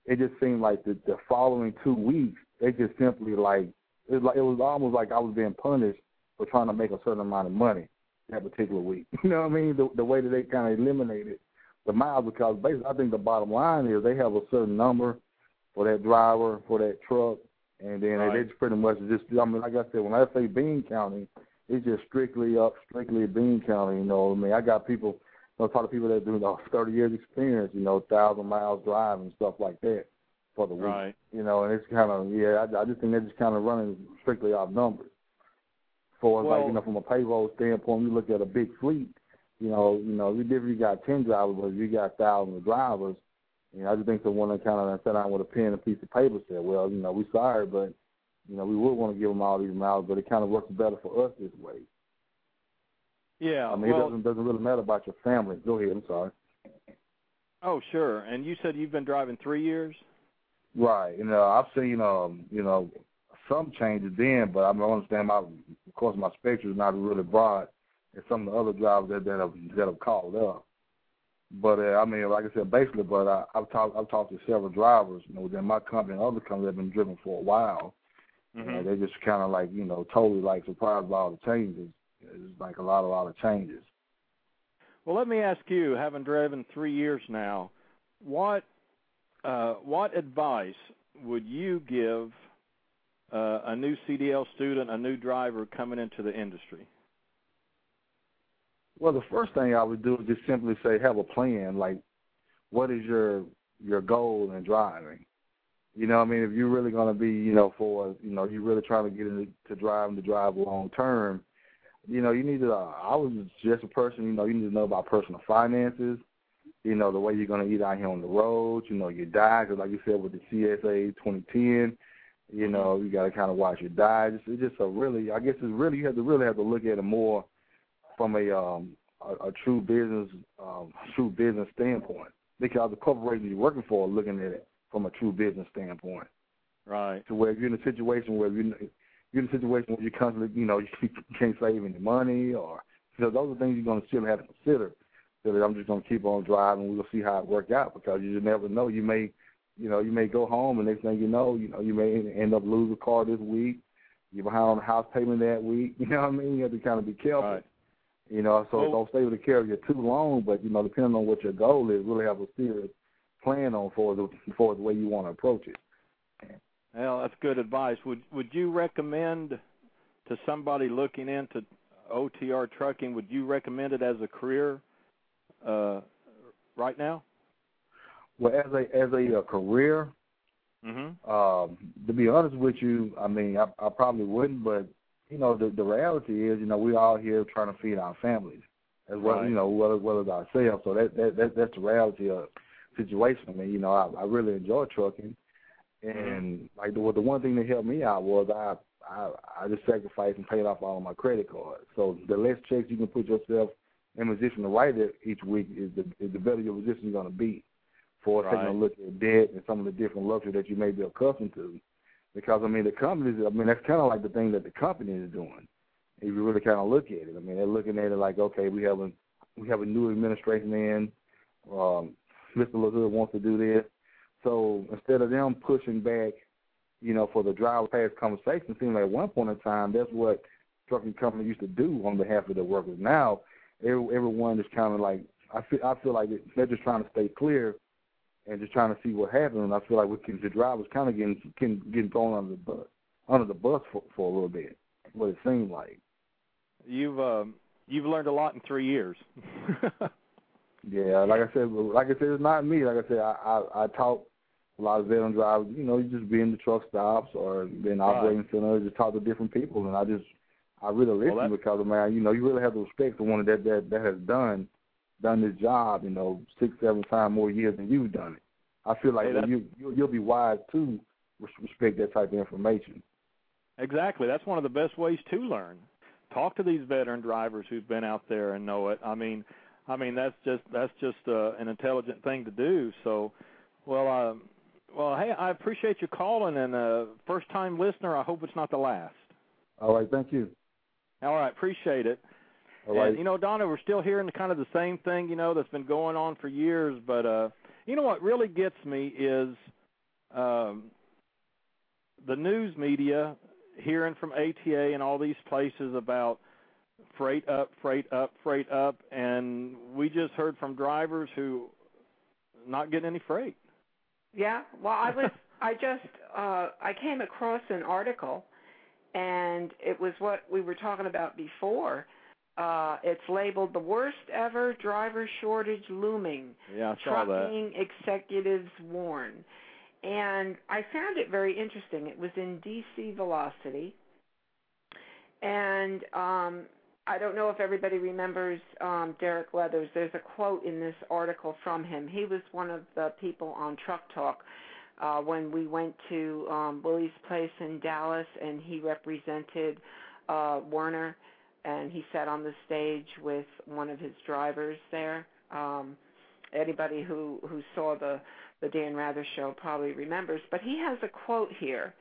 it just seemed like the the following two weeks, they just simply like it like it was almost like I was being punished for trying to make a certain amount of money that particular week. <laughs> You know what I mean? The the way that they kind of eliminated the miles because basically I think the bottom line is they have a certain number for that driver for that truck, and then Right. they just pretty much just I mean like I said when I say Bean County, it's just strictly up strictly Bean County. You know I mean? I got people. You know, talk to people that do uh, <laughs> 30 years experience, you know, thousand miles drive and stuff like that for the week. Right. You know, and it's kind of yeah. I, I just think they're just kind of running strictly off numbers. For like you know, from a payroll standpoint, you look at a big fleet. You know, you know, if you got ten drivers, but you got thousands of drivers, you know, I just think someone that kind of sat down with a pen and a piece of paper said, well, you know, we sorry, but you know, we would want to give them all these miles, but it kind of works better for us this way. Yeah. I mean, it doesn't doesn't really matter about your family. Go ahead. I'm sorry. oh, sure. And you said you've been driving three years. Right. You know, I've seen um, you know, some changes then, but I don't understand my of course my spectrum is not really broad as some of the other drivers that, that have that have called up. But uh, I mean, like I said, basically, but I, I've talked I've talked to several drivers, you know, within my company and other companies that have been driven for a while. Mm-hmm. Uh, they just kind of like you know totally like surprised by all the changes. It's like a lot a lot of changes. Well, let me ask you, having driven three years now, what uh, what advice would you give uh, a new CDL student, a new driver coming into the industry? Well, the first thing I would do is just simply say have a plan. Like, what is your your goal in driving? You know, I mean, if you're really going to be, you know, for you know, you're really trying to get into to driving to drive long term, you know, you need to. Uh, I was just a person, you know, you need to know about personal finances. You know, the way you're going to eat out here on the road. You know, your diet, cause like you said with the CSA 2010, you know, you got to kind of watch your diet. It's, it's just a really, I guess it's really you have to really have to look at it more from a um a, a true business um true business standpoint because the corporation you're working for are looking at it from a true business standpoint. Right. To where if you're in a situation where you're you're in a situation where you constantly you know <laughs> you can't save any money or you know those are things you're going to still have to consider. So that I'm just going to keep on driving. We'll see how it works out because you just never know. You may you know you may go home and next thing you know you know you may end up losing a car this week. You're behind on the house payment that week. <laughs> You know what I mean? You have to kind of be careful. Right. You know, so Well- don't stay with the carrier too long, but you know, depending on what your goal is, really have a serious plan on for the for the way you want to approach it. Well, that's good advice. Would would you recommend to somebody looking into OTR trucking? Would you recommend it as a career uh, right now? Well, as a as a, uh career, Mm-hmm. um, to be honest with you, I mean, I, I probably wouldn't, but you know, the the reality is, you know, we're all here trying to feed our families as well, Right. you know, well as well as ourselves. So that that, that that's the reality of situation. I mean, you know, I, I really enjoy trucking, and like the the one thing that helped me out was I I I just sacrificed and paid off all of my credit cards. So the less checks you can put yourself in position to write it each week is the is the better your position is going to be for taking a look at debt and some of the different luxury that you may be accustomed to. Because I mean, the companies. I mean, that's kind of like the thing that the company is doing. If you really kind of look at it, I mean, they're looking at it like, okay, we have a we have a new administration in. Um, Mr. LaHood wants to do this, so instead of them pushing back, you know, for the driver past conversation, it seems like at one point in time that's what trucking companies used to do on behalf of their workers. Now, every, everyone is kind of like I feel I feel like they're just trying to stay clear and just trying to see what happens. And I feel like we can, the drivers kind of getting getting, getting thrown under the bus under the bus for, for a little bit. What it seemed like. You've um, you've learned a lot in three years. <laughs> Yeah, like I said, like I said, it's not me. Like I said, I I, I talk a lot of veteran drivers. You know, you just be in the truck stops or be in Right. operating center, just talk to different people, and I just I really listen that- because man, you know, you really have to respect the one that that that has done done this job. You know, six seven times more years than you've done it. I feel like Hey, you you you'll be wise to respect that type of information. Exactly. That's one of the best ways to learn. Talk to these veteran drivers who've been out there and know it. I mean, I mean that's just that's just uh, an intelligent thing to do. So, well, uh, well, hey, I appreciate you calling and uh, first time listener. I hope it's not the last. All right, thank you. All right, appreciate it. All right. And you know, Donna, we're still hearing kind of the same thing, you know, that's been going on for years. But uh, you know what really gets me is um, the news media hearing from ATA and all these places about freight up, freight up, freight up, and we just heard from drivers who not getting any freight. Yeah, well, I was <laughs> I just uh I came across an article and it was what we were talking about before. Uh it's labeled the worst ever driver shortage looming. Yeah, I saw that. Trucking executives warn. And I found it very interesting. It was in DC Velocity. And um I don't know if everybody remembers um Derek Leathers. There's a quote in this article from him. He was one of the people on Truck Talk uh when we went to um Willie's place in Dallas and he represented uh Werner and he sat on the stage with one of his drivers there. Um anybody who who saw the the Dan Rather show probably remembers. But he has a quote here,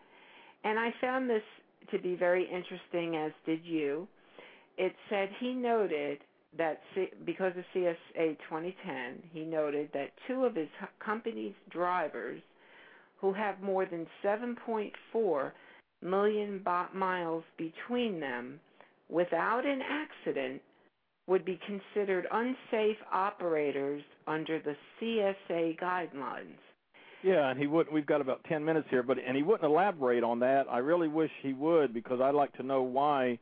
and I found this to be very interesting, as did you. It said he noted that C- because of CSA 2010, he noted that two of his company's drivers who have more than 7.4 million miles between them without an accident would be considered unsafe operators under the CSA guidelines. Yeah, and he would. We've got about ten minutes here, but and he wouldn't elaborate on that. I really wish he would because I'd like to know why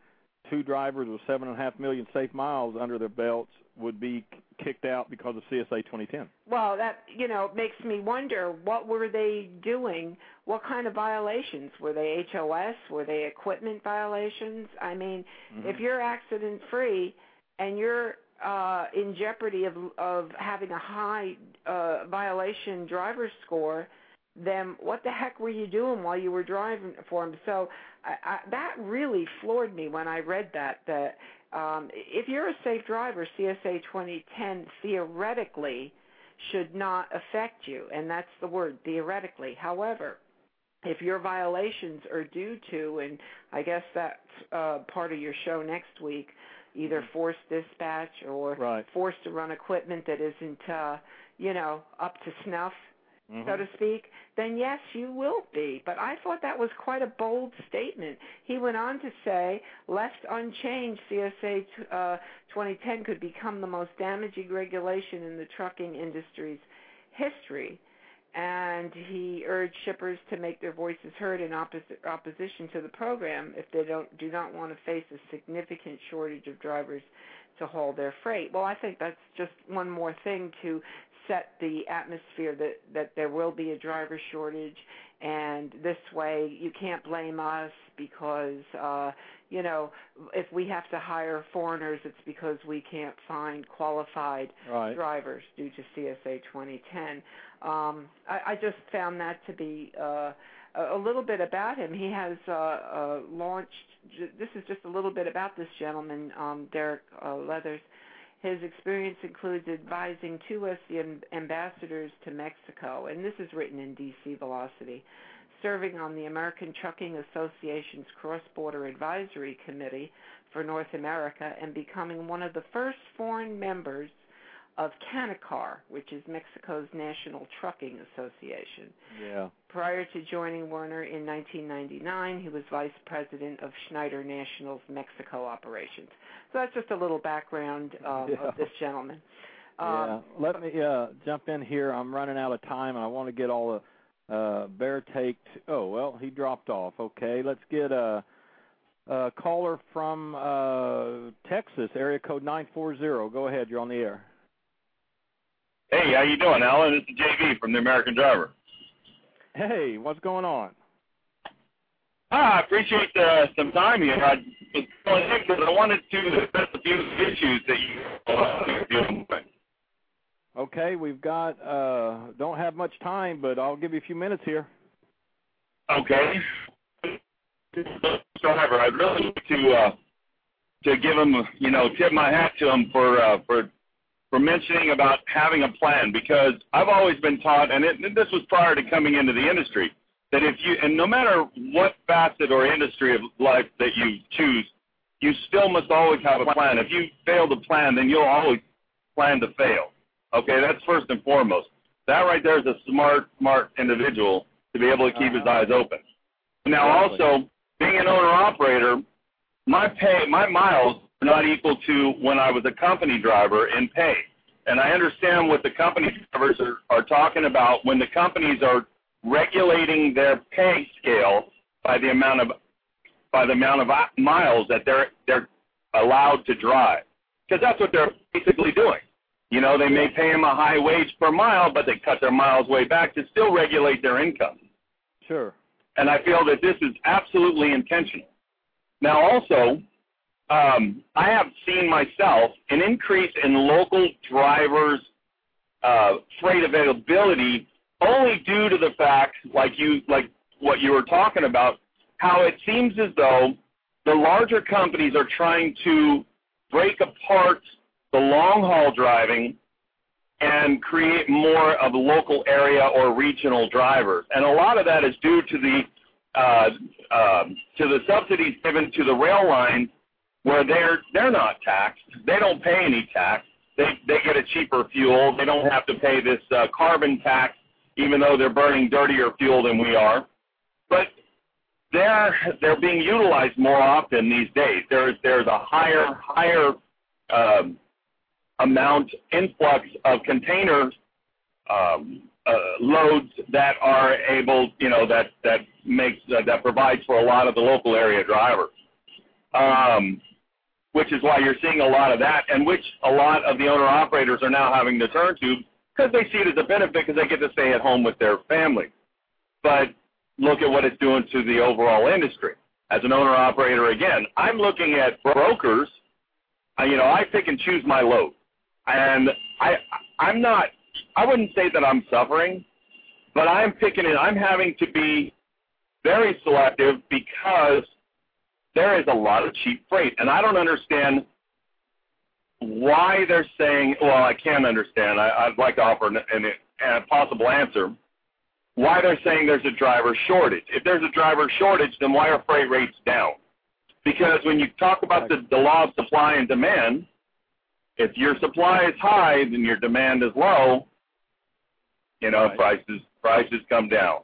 two drivers with seven and a half million safe miles under their belts would be kicked out because of CSA 2010. Well, that you know makes me wonder what were they doing? What kind of violations were they? HOS? Were they equipment violations? I mean, mm-hmm. if you're accident free and you're uh, in jeopardy of of having a high uh, violation driver score, then what the heck were you doing while you were driving for him? So I, I, that really floored me when I read that. That um, if you're a safe driver, CSA 2010 theoretically should not affect you, and that's the word theoretically. However, if your violations are due to, and I guess that's uh, part of your show next week, either Mm-hmm. forced dispatch or right. forced to run equipment that isn't, uh, you know, up to snuff, mm-hmm. so to speak, then yes, you will be. But I thought that was quite a bold statement. He went on to say, left unchanged, CSA uh, 2010 could become the most damaging regulation in the trucking industry's history and he urged shippers to make their voices heard in opposi- opposition to the program if they don't do not want to face a significant shortage of drivers to haul their freight. Well, I think that's just one more thing to set the atmosphere that that there will be a driver shortage and this way you can't blame us because uh you know if we have to hire foreigners it's because we can't find qualified right. drivers due to CSA 2010 um, I, I just found that to be uh, a, little bit about him. He has uh, uh, launched. This is just a little bit about this gentleman, um, Derek uh, Leathers. His experience includes advising two SC ambassadors to Mexico, and this is written in DC Velocity, serving on the American Trucking Association's Cross Border Advisory Committee for North America, and becoming one of the first foreign members of Canacar, which is Mexico's National Trucking Association. Yeah. Prior to joining Werner in 1999, he was vice president of Schneider National's Mexico operations. So that's just a little background um, yeah. of this gentleman. Um, yeah. Let me uh, jump in here. I'm running out of time, and I want to get all the uh, bear take. Oh well, he dropped off. Okay, let's get a. a caller from uh, Texas, area code 940. Go ahead, you're on the air. Hey, how you doing, Alan? This is JB from the American Driver. Hey, what's going on? Ah, I appreciate uh, some time here. I, because I wanted to address a few issues that you are dealing with. Okay, we've got uh don't have much time, but I'll give you a few minutes here. Okay. Driver, I'd really like to uh, to give him, you know, tip my hat to him for uh, for for mentioning about having a plan because I've always been taught, and, it, and this was prior to coming into the industry, that if you, and no matter what facet or industry of life that you choose, you still must always have a plan. If you fail to plan, then you'll always plan to fail. Okay, that's first and foremost. That right there is a smart, smart individual to be able to keep his uh-huh. eyes open. Now, also, being an owner-operator, my pay, my miles not equal to when I was a company driver in pay. And I understand what the company drivers are, are talking about when the companies are regulating their pay scale by the amount of by the amount of miles that they're they're allowed to drive. Because that's what they're basically doing. You know, they may pay them a high wage per mile, but they cut their miles way back to still regulate their income. Sure. And I feel that this is absolutely intentional. Now, also, um, I have seen myself an increase in local drivers' uh, freight availability only due to the fact, like you, like what you were talking about, how it seems as though the larger companies are trying to break apart the long haul driving and create more of local area or regional drivers. And a lot of that is due to the uh, uh, to the subsidies given to the rail lines where they're they're not taxed. They don't pay any tax. They they get a cheaper fuel. They don't have to pay this uh, carbon tax, even though they're burning dirtier fuel than we are. But they're they're being utilized more often these days. There's there's a higher higher um, amount influx of container um, uh, loads that are able, you know, that that makes uh, that provides for a lot of the local area drivers. Um, which is why you're seeing a lot of that, and which a lot of the owner operators are now having to turn to because they see it as a benefit because they get to stay at home with their family. But look at what it's doing to the overall industry. As an owner operator, again, I'm looking at brokers. You know, I pick and choose my load, and I I'm not. I wouldn't say that I'm suffering, but I'm picking it. I'm having to be very selective because there is a lot of cheap freight, and I don't understand why they're saying. Well, I can understand. I, I'd like to offer an, an, a possible answer why they're saying there's a driver shortage. If there's a driver shortage, then why are freight rates down? Because when you talk about the, the law of supply and demand, if your supply is high, then your demand is low. You know, right. prices prices come down.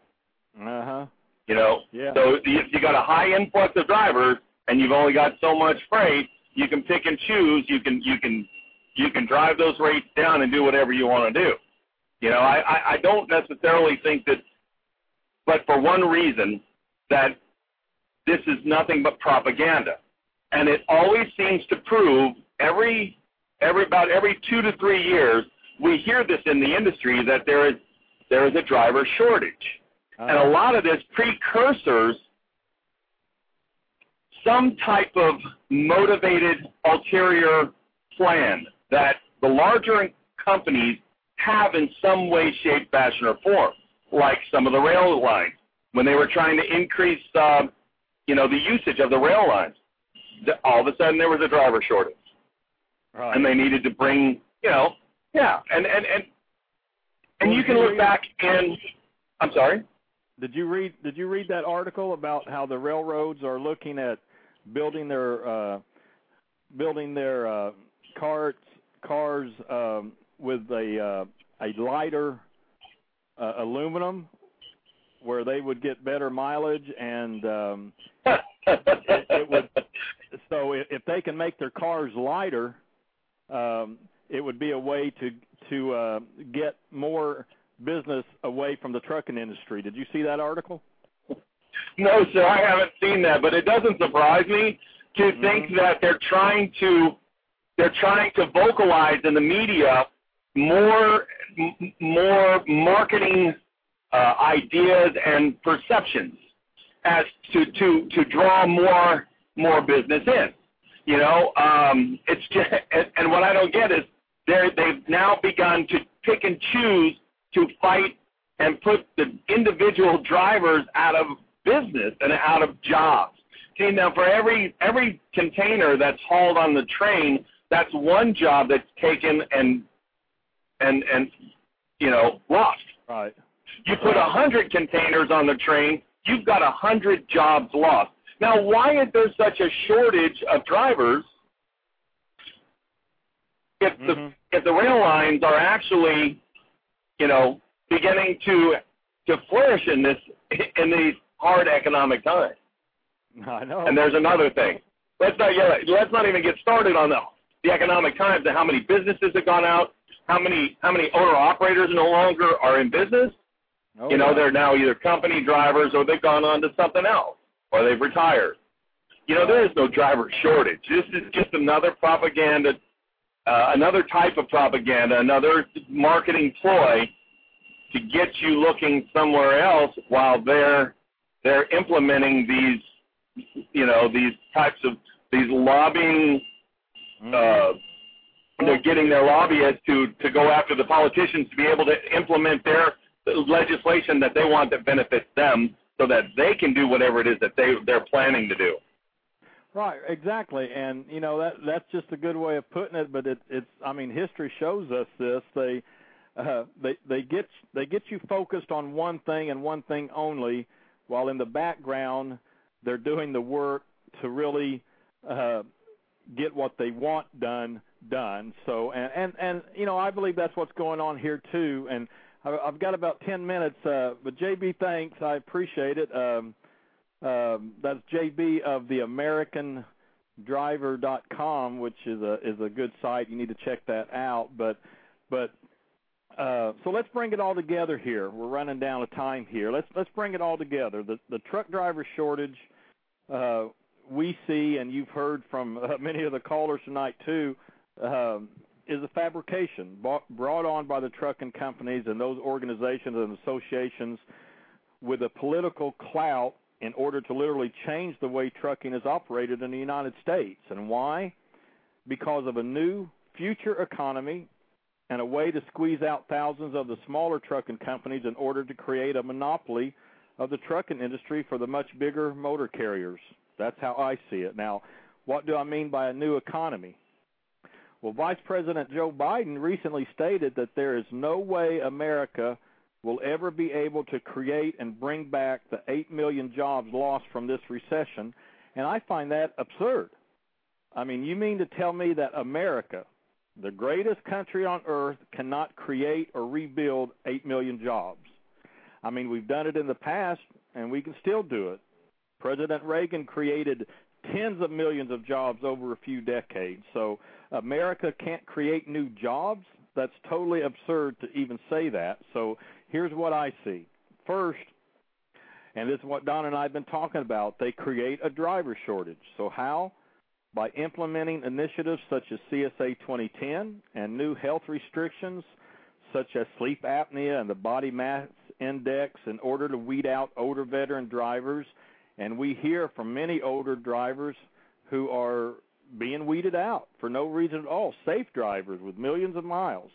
Uh huh. You know, yeah. so if you got a high influx of drivers and you've only got so much freight, you can pick and choose. You can you can you can drive those rates down and do whatever you want to do. You know, I, I, I don't necessarily think that, but for one reason, that this is nothing but propaganda. And it always seems to prove every, every about every two to three years, we hear this in the industry that there is, there is a driver shortage. Uh, and a lot of this precursors some type of motivated ulterior plan that the larger companies have in some way, shape, fashion, or form, like some of the rail lines. When they were trying to increase, uh, you know, the usage of the rail lines, all of a sudden there was a driver shortage, right. and they needed to bring, you know, yeah, and and and and you can look back and, I'm sorry. Did you read Did you read that article about how the railroads are looking at building their uh, building their uh, carts cars um, with a uh, a lighter uh, aluminum where they would get better mileage and um, it, it would so if they can make their cars lighter um, it would be a way to to uh, get more business away from the trucking industry. Did you see that article? No, sir, I haven't seen that, but it doesn't surprise me to mm-hmm. think that they're trying to they're trying to vocalize in the media more more marketing uh, ideas and perceptions as to to to draw more more business in. You know, um, it's just and, and what I don't get is they they've now begun to pick and choose to fight and put the individual drivers out of business and out of jobs. See now, for every every container that's hauled on the train, that's one job that's taken and and and you know lost. Right. You put a hundred containers on the train, you've got a hundred jobs lost. Now, why is there such a shortage of drivers if the mm-hmm. if the rail lines are actually, you know, beginning to to flourish in this in these hard economic times? <laughs> I know. And there's another thing. Let's not yeah, let's not even get started on the the economic times and how many businesses have gone out, how many how many owner operators no longer are in business. Oh, you know, wow. they're now either company drivers or they've gone on to something else or they've retired. You know, there is no driver shortage. This is just another propaganda, uh, another type of propaganda, another marketing ploy to get you looking somewhere else while they're they're implementing these, you know, these types of these lobbying uh, they're getting their lobbyists to to go after the politicians to be able to implement their legislation that they want that benefits them, so that they can do whatever it is that they they're planning to do. Right, exactly, and you know that that's just a good way of putting it. But it, it's I mean history shows us this. They uh, they they get they get you focused on one thing and one thing only, while in the background they're doing the work to really uh, get what they want done done. So and and and you know I believe that's what's going on here too. And I've got about ten minutes, uh, but JB, thanks, I appreciate it. Um, um, that's JB of the American driver.com which is a is a good site you need to check that out but but uh, so let's bring it all together here. We're running down a time here. Let's let's bring it all together. The the truck driver shortage uh, we see, and you've heard from uh, <laughs> many of the callers tonight too, um, is a fabrication brought, brought on by the trucking companies and those organizations and associations with a political clout in order to literally change the way trucking is operated in the United States. And why? Because of a new future economy and a way to squeeze out thousands of the smaller trucking companies in order to create a monopoly of the trucking industry for the much bigger motor carriers. That's how I see it. Now, what do I mean by a new economy? Well, Vice President Joe Biden recently stated that there is no way America will ever be able to create and bring back the 8 million jobs lost from this recession, and I find that absurd. I mean, you mean to tell me that America, the greatest country on earth cannot create or rebuild 8 million jobs. I mean, we've done it in the past, and we can still do it. President Reagan created tens of millions of jobs over a few decades. So America can't create new jobs. That's totally absurd to even say that. So here's what I see. First, and this is what Don and I have been talking about, they create a driver shortage. So how? by implementing initiatives such as CSA 2010 and new health restrictions such as sleep apnea and the body mass index in order to weed out older veteran drivers. And we hear from many older drivers who are being weeded out for no reason at all, safe drivers with millions of miles.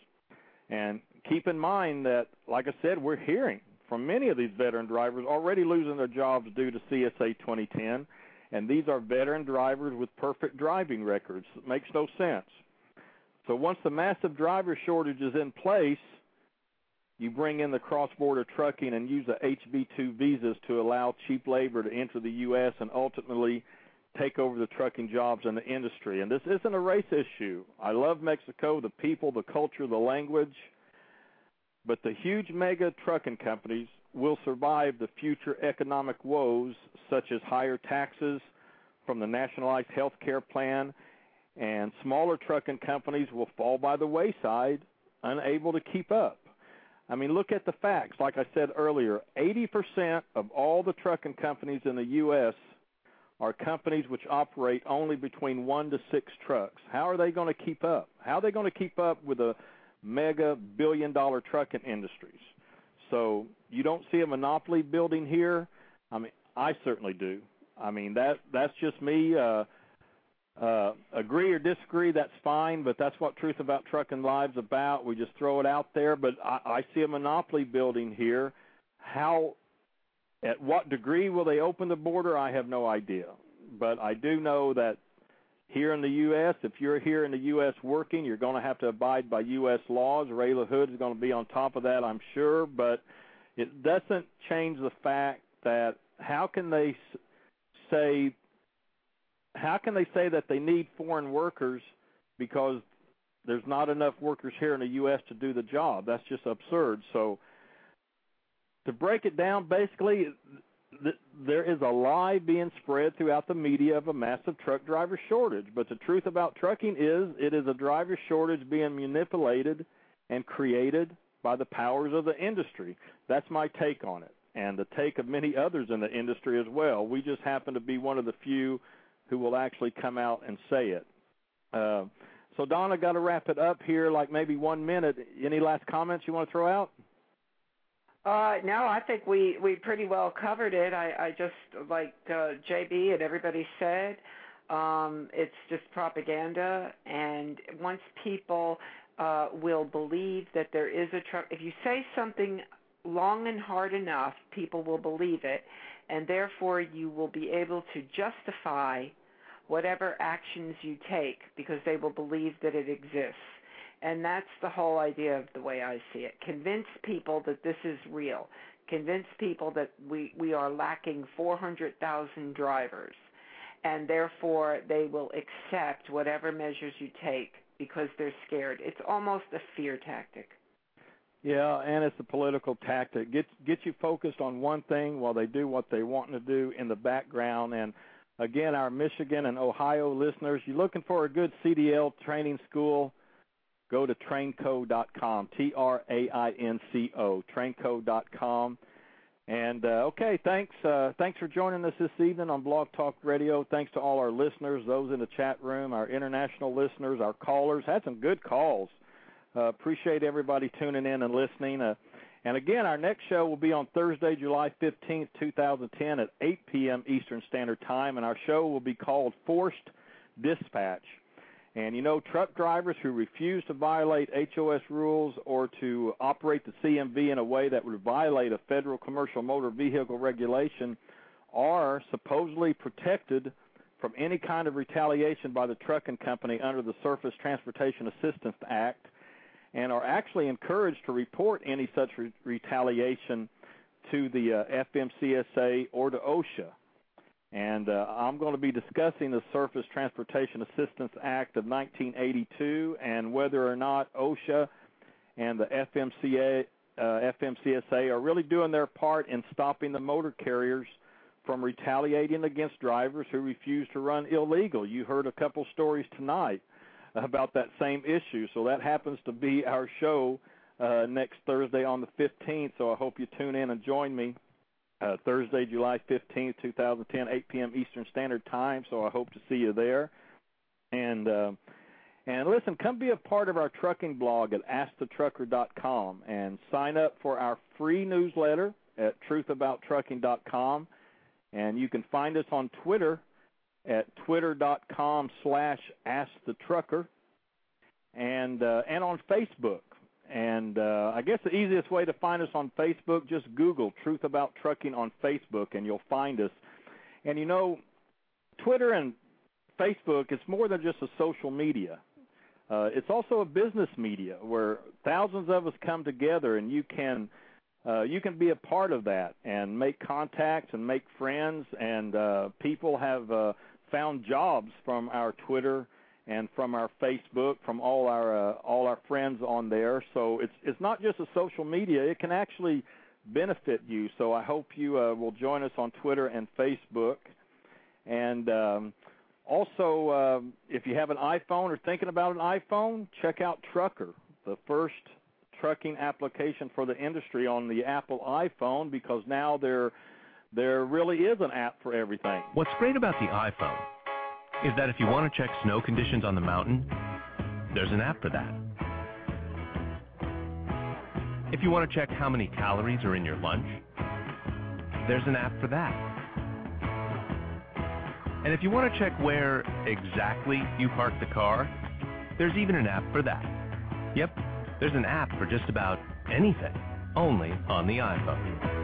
And keep in mind that, like I said, we're hearing from many of these veteran drivers already losing their jobs due to CSA 2010 and these are veteran drivers with perfect driving records. It makes no sense. So once the massive driver shortage is in place, you bring in the cross-border trucking and use the HB2 visas to allow cheap labor to enter the U.S. and ultimately take over the trucking jobs in the industry. And this isn't a race issue. I love Mexico, the people, the culture, the language. But the huge mega trucking companies will survive the future economic woes such as higher taxes from the nationalized health care plan, and smaller trucking companies will fall by the wayside, unable to keep up. I mean, look at the facts. Like I said earlier, 80% of all the trucking companies in the U.S. are companies which operate only between one to six trucks. How are they going to keep up? How are they going to keep up with the mega billion dollar trucking industries? So you don't see a monopoly building here. I mean, I certainly do. I mean that that's just me. Uh, uh, agree or disagree, that's fine, but that's what Truth About Trucking Live's about. We just throw it out there, but I, I see a monopoly building here. How, at what degree will they open the border? I have no idea, but I do know that here in the U.S., if you're here in the U.S. working, you're going to have to abide by U.S. laws. Ray LaHood is going to be on top of that, I'm sure, but it doesn't change the fact that how can they say how can they say that they need foreign workers because there's not enough workers here in the U.S. to do the job? That's just absurd. So to break it down, basically, th- there is a lie being spread throughout the media of a massive truck driver shortage. But the truth about trucking is it is a driver shortage being manipulated and created by the powers of the industry. That's my take on it and the take of many others in the industry as well. We just happen to be one of the few who will actually come out and say it. Uh, so, Donna, got to wrap it up here, like maybe one minute. Any last comments you want to throw out? Uh, no, I think we we pretty well covered it. I, just like uh, JB and everybody said, um, it's just propaganda. And once people uh, will believe that there is a truck, if you say something long and hard enough, people will believe it, and therefore you will be able to justify whatever actions you take because they will believe that it exists. And that's the whole idea of the way I see it. Convince people that this is real. Convince people that we, we are lacking 400,000 drivers, and therefore they will accept whatever measures you take because they're scared. It's almost a fear tactic. Yeah, and it's a political tactic. Get get you focused on one thing while they do what they want to do in the background. And again, our Michigan and Ohio listeners, you're looking for a good CDL training school, go to trainco.com. T R A I N C O. Trainco.com. And uh, okay, thanks. Uh, thanks for joining us this evening on Blog Talk Radio. Thanks to all our listeners, those in the chat room, our international listeners, our callers. Had some good calls. Uh, appreciate everybody tuning in and listening. Uh, and again, our next show will be on Thursday, July 15th, 2010 at 8 p.m. Eastern Standard Time, and our show will be called Forced Dispatch. And you know, truck drivers who refuse to violate HOS rules or to operate the CMV in a way that would violate a federal commercial motor vehicle regulation are supposedly protected from any kind of retaliation by the trucking company under the Surface Transportation Assistance Act and are actually encouraged to report any such re- retaliation to the uh, FMCSA or to OSHA. And uh, I'm going to be discussing the Surface Transportation Assistance Act of 1982 and whether or not OSHA and the FMCA, uh, FMCSA are really doing their part in stopping the motor carriers from retaliating against drivers who refuse to run illegal. You heard a couple stories tonight about that same issue. So that happens to be our show uh, next Thursday on the 15th. So I hope you tune in and join me uh, Thursday, July 15th, 2010, 8 p.m. Eastern Standard Time. So I hope to see you there. And uh, and listen, come be a part of our trucking blog at AskTheTrucker.com and sign up for our free newsletter at TruthAboutTrucking.com. And you can find us on Twitter at twitter.com slash AskTheTrucker and uh, and on Facebook. And uh, I guess the easiest way to find us on Facebook, just Google Truth About Trucking on Facebook, and you'll find us. And you know, Twitter and Facebook, it's more than just a social media. Uh, it's also a business media where thousands of us come together, and you can uh, you can be a part of that and make contacts and make friends. And uh, people have uh, found jobs from our Twitter and from our Facebook, from all our uh, all our friends on there. So it's it's not just a social media; it can actually benefit you. So I hope you uh, will join us on Twitter and Facebook. And um, also, uh, if you have an iPhone or thinking about an iPhone, check out Trucker, the first trucking application for the industry on the Apple iPhone, because now there there really is an app for everything. What's great about the iPhone is that if you want to check snow conditions on the mountain, there's an app for that. If you want to check how many calories are in your lunch, there's an app for that. And if you want to check where exactly you parked the car, there's even an app for that. Yep, there's an app for just about anything, only on the iPhone.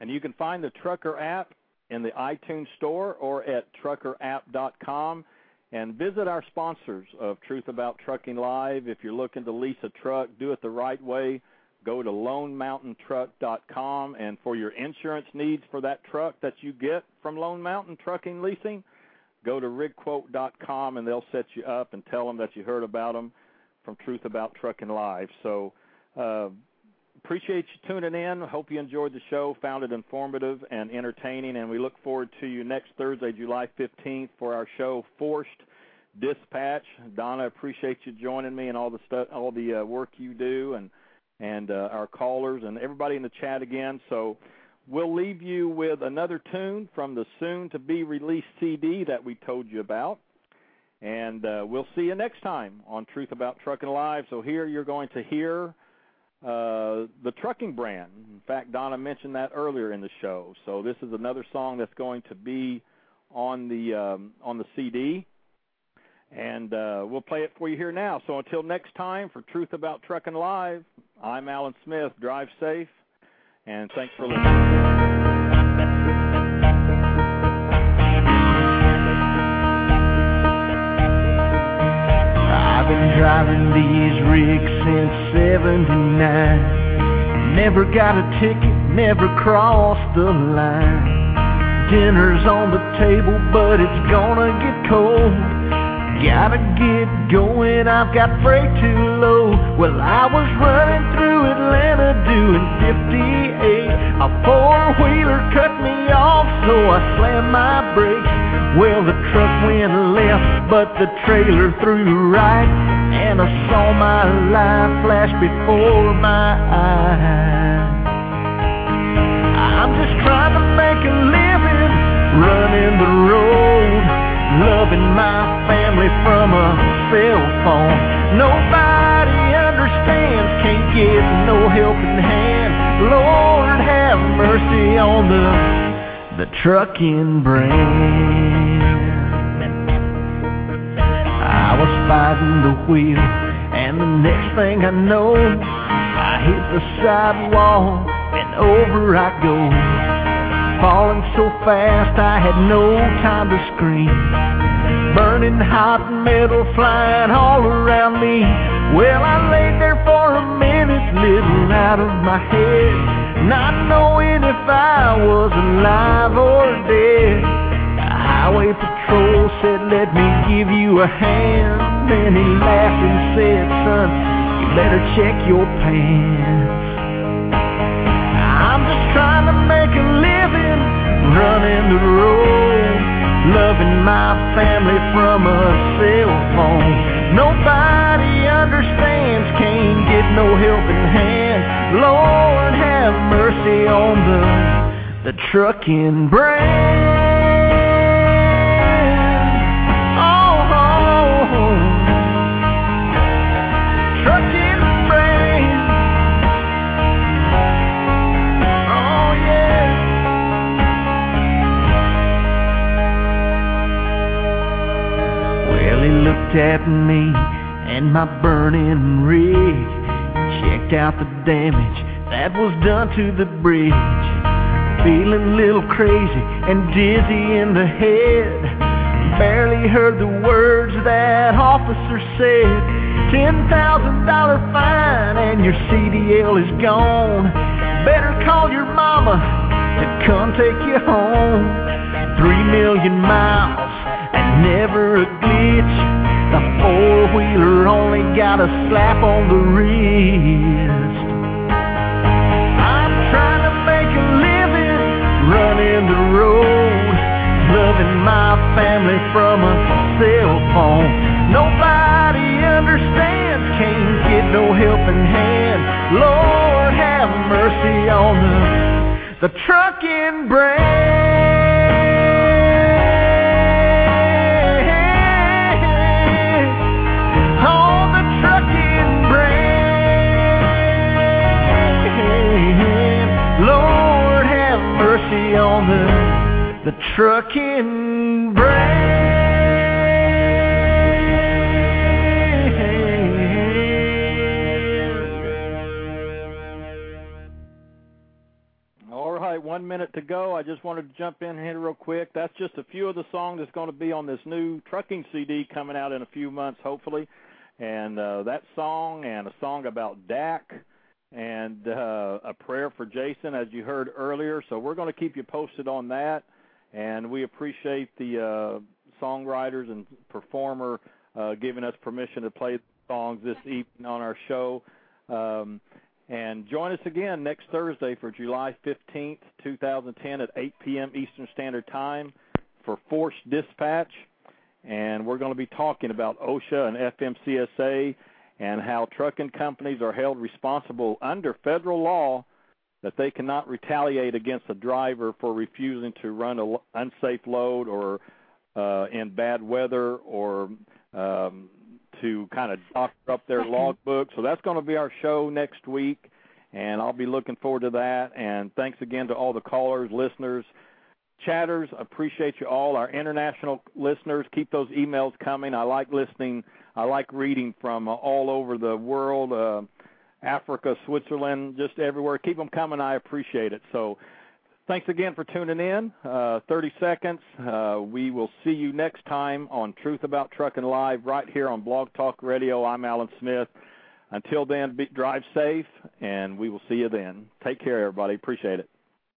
And you can find the Trucker app in the iTunes Store or at truckerapp.com. And visit our sponsors of Truth About Trucking Live. If you're looking to lease a truck, do it the right way. Go to LoneMountainTruck.com. And for your insurance needs for that truck that you get from Lone Mountain Trucking Leasing, go to RigQuote.com and they'll set you up and tell them that you heard about them from Truth About Trucking Live. So, uh, appreciate you tuning in. Hope you enjoyed the show, found it informative and entertaining, and we look forward to you next Thursday, July 15th, for our show Forced Dispatch. Donna, appreciate you joining me and all the stuff, all the uh, work you do, and and uh, our callers and everybody in the chat again. So. We'll leave you with another tune from the soon to be released CD that we told you about. And uh, we'll see you next time on Truth About Trucking Live. So here you're going to hear uh, the trucking brand. In fact, Donna mentioned that earlier in the show. So this is another song that's going to be on the um, on the CD, and uh, we'll play it for you here now. So until next time, for Truth About Trucking Live, I'm Alan Smith. Drive safe, and thanks for listening. Driving these rigs since 79. Never got a ticket, never crossed the line. Dinner's on the table, but it's gonna get cold. Gotta get going, I've got freight too low. Well, I was running through Atlanta doing 58. A four-wheeler cut me off, so I slammed my brakes. Well, the truck went left, but the trailer threw right. And I saw my life flash before my eyes. I'm just trying to make a living, running the road, loving my family from a cell phone. Nobody understands, can't get no helping hand. Lord have mercy on the the trucking brand. I was fighting the wheel, and the next thing I know, I hit the sidewall and over I go. Falling so fast I had no time to scream. Burning hot metal flying all around me. Well, I laid there for a minute, little out of my head, not knowing if I was alive or said, let me give you a hand. Then he laughed and said, son, you better check your pants. I'm just trying to make a living, running the road, loving my family from a cell phone. Nobody understands, can't get no helping hand. Lord have mercy on the the trucking brand. At me and my burning rig, checked out the damage that was done to the bridge. Feeling a little crazy and dizzy in the head. Barely heard the words that officer said. Ten thousand dollar fine and your CDL is gone. Better call your mama to come take you home. Three million miles and never a glitch. The four wheeler only got a slap on the wrist. I'm trying to make a living, running the road, loving my family from a cell phone. Nobody understands, can't get no helping hand. Lord have mercy on the the trucking brand. Trucking All right, one minute to go. I just wanted to jump in here real quick. That's just a few of the songs that's going to be on this new trucking CD coming out in a few months, hopefully. And uh, that song and a song about Dak and uh, a prayer for Jason, as you heard earlier. So we're going to keep you posted on that. And we appreciate the uh, songwriters and performer uh, giving us permission to play songs this evening on our show. Um, and join us again next Thursday for July 15th, 2010 at 8 p.m. Eastern Standard Time for Force Dispatch. And we're going to be talking about OSHA and FMCSA and how trucking companies are held responsible under federal law that they cannot retaliate against a driver for refusing to run an unsafe load or uh, in bad weather or um, to kind of doctor up their logbook. So that's going to be our show next week, and I'll be looking forward to that. And thanks again to all the callers, listeners, chatters. Appreciate you all. Our international listeners, keep those emails coming. I like listening. I like reading from uh, all over the world, uh, Africa, Switzerland, just everywhere. Keep them coming. I appreciate it. So Thanks again for tuning in. Uh, 30 seconds. Uh, we will see you next time on Truth About Trucking Live right here on Blog Talk Radio. I'm Alan Smith. Until then, be, drive safe, and we will see you then. Take care, everybody. Appreciate it.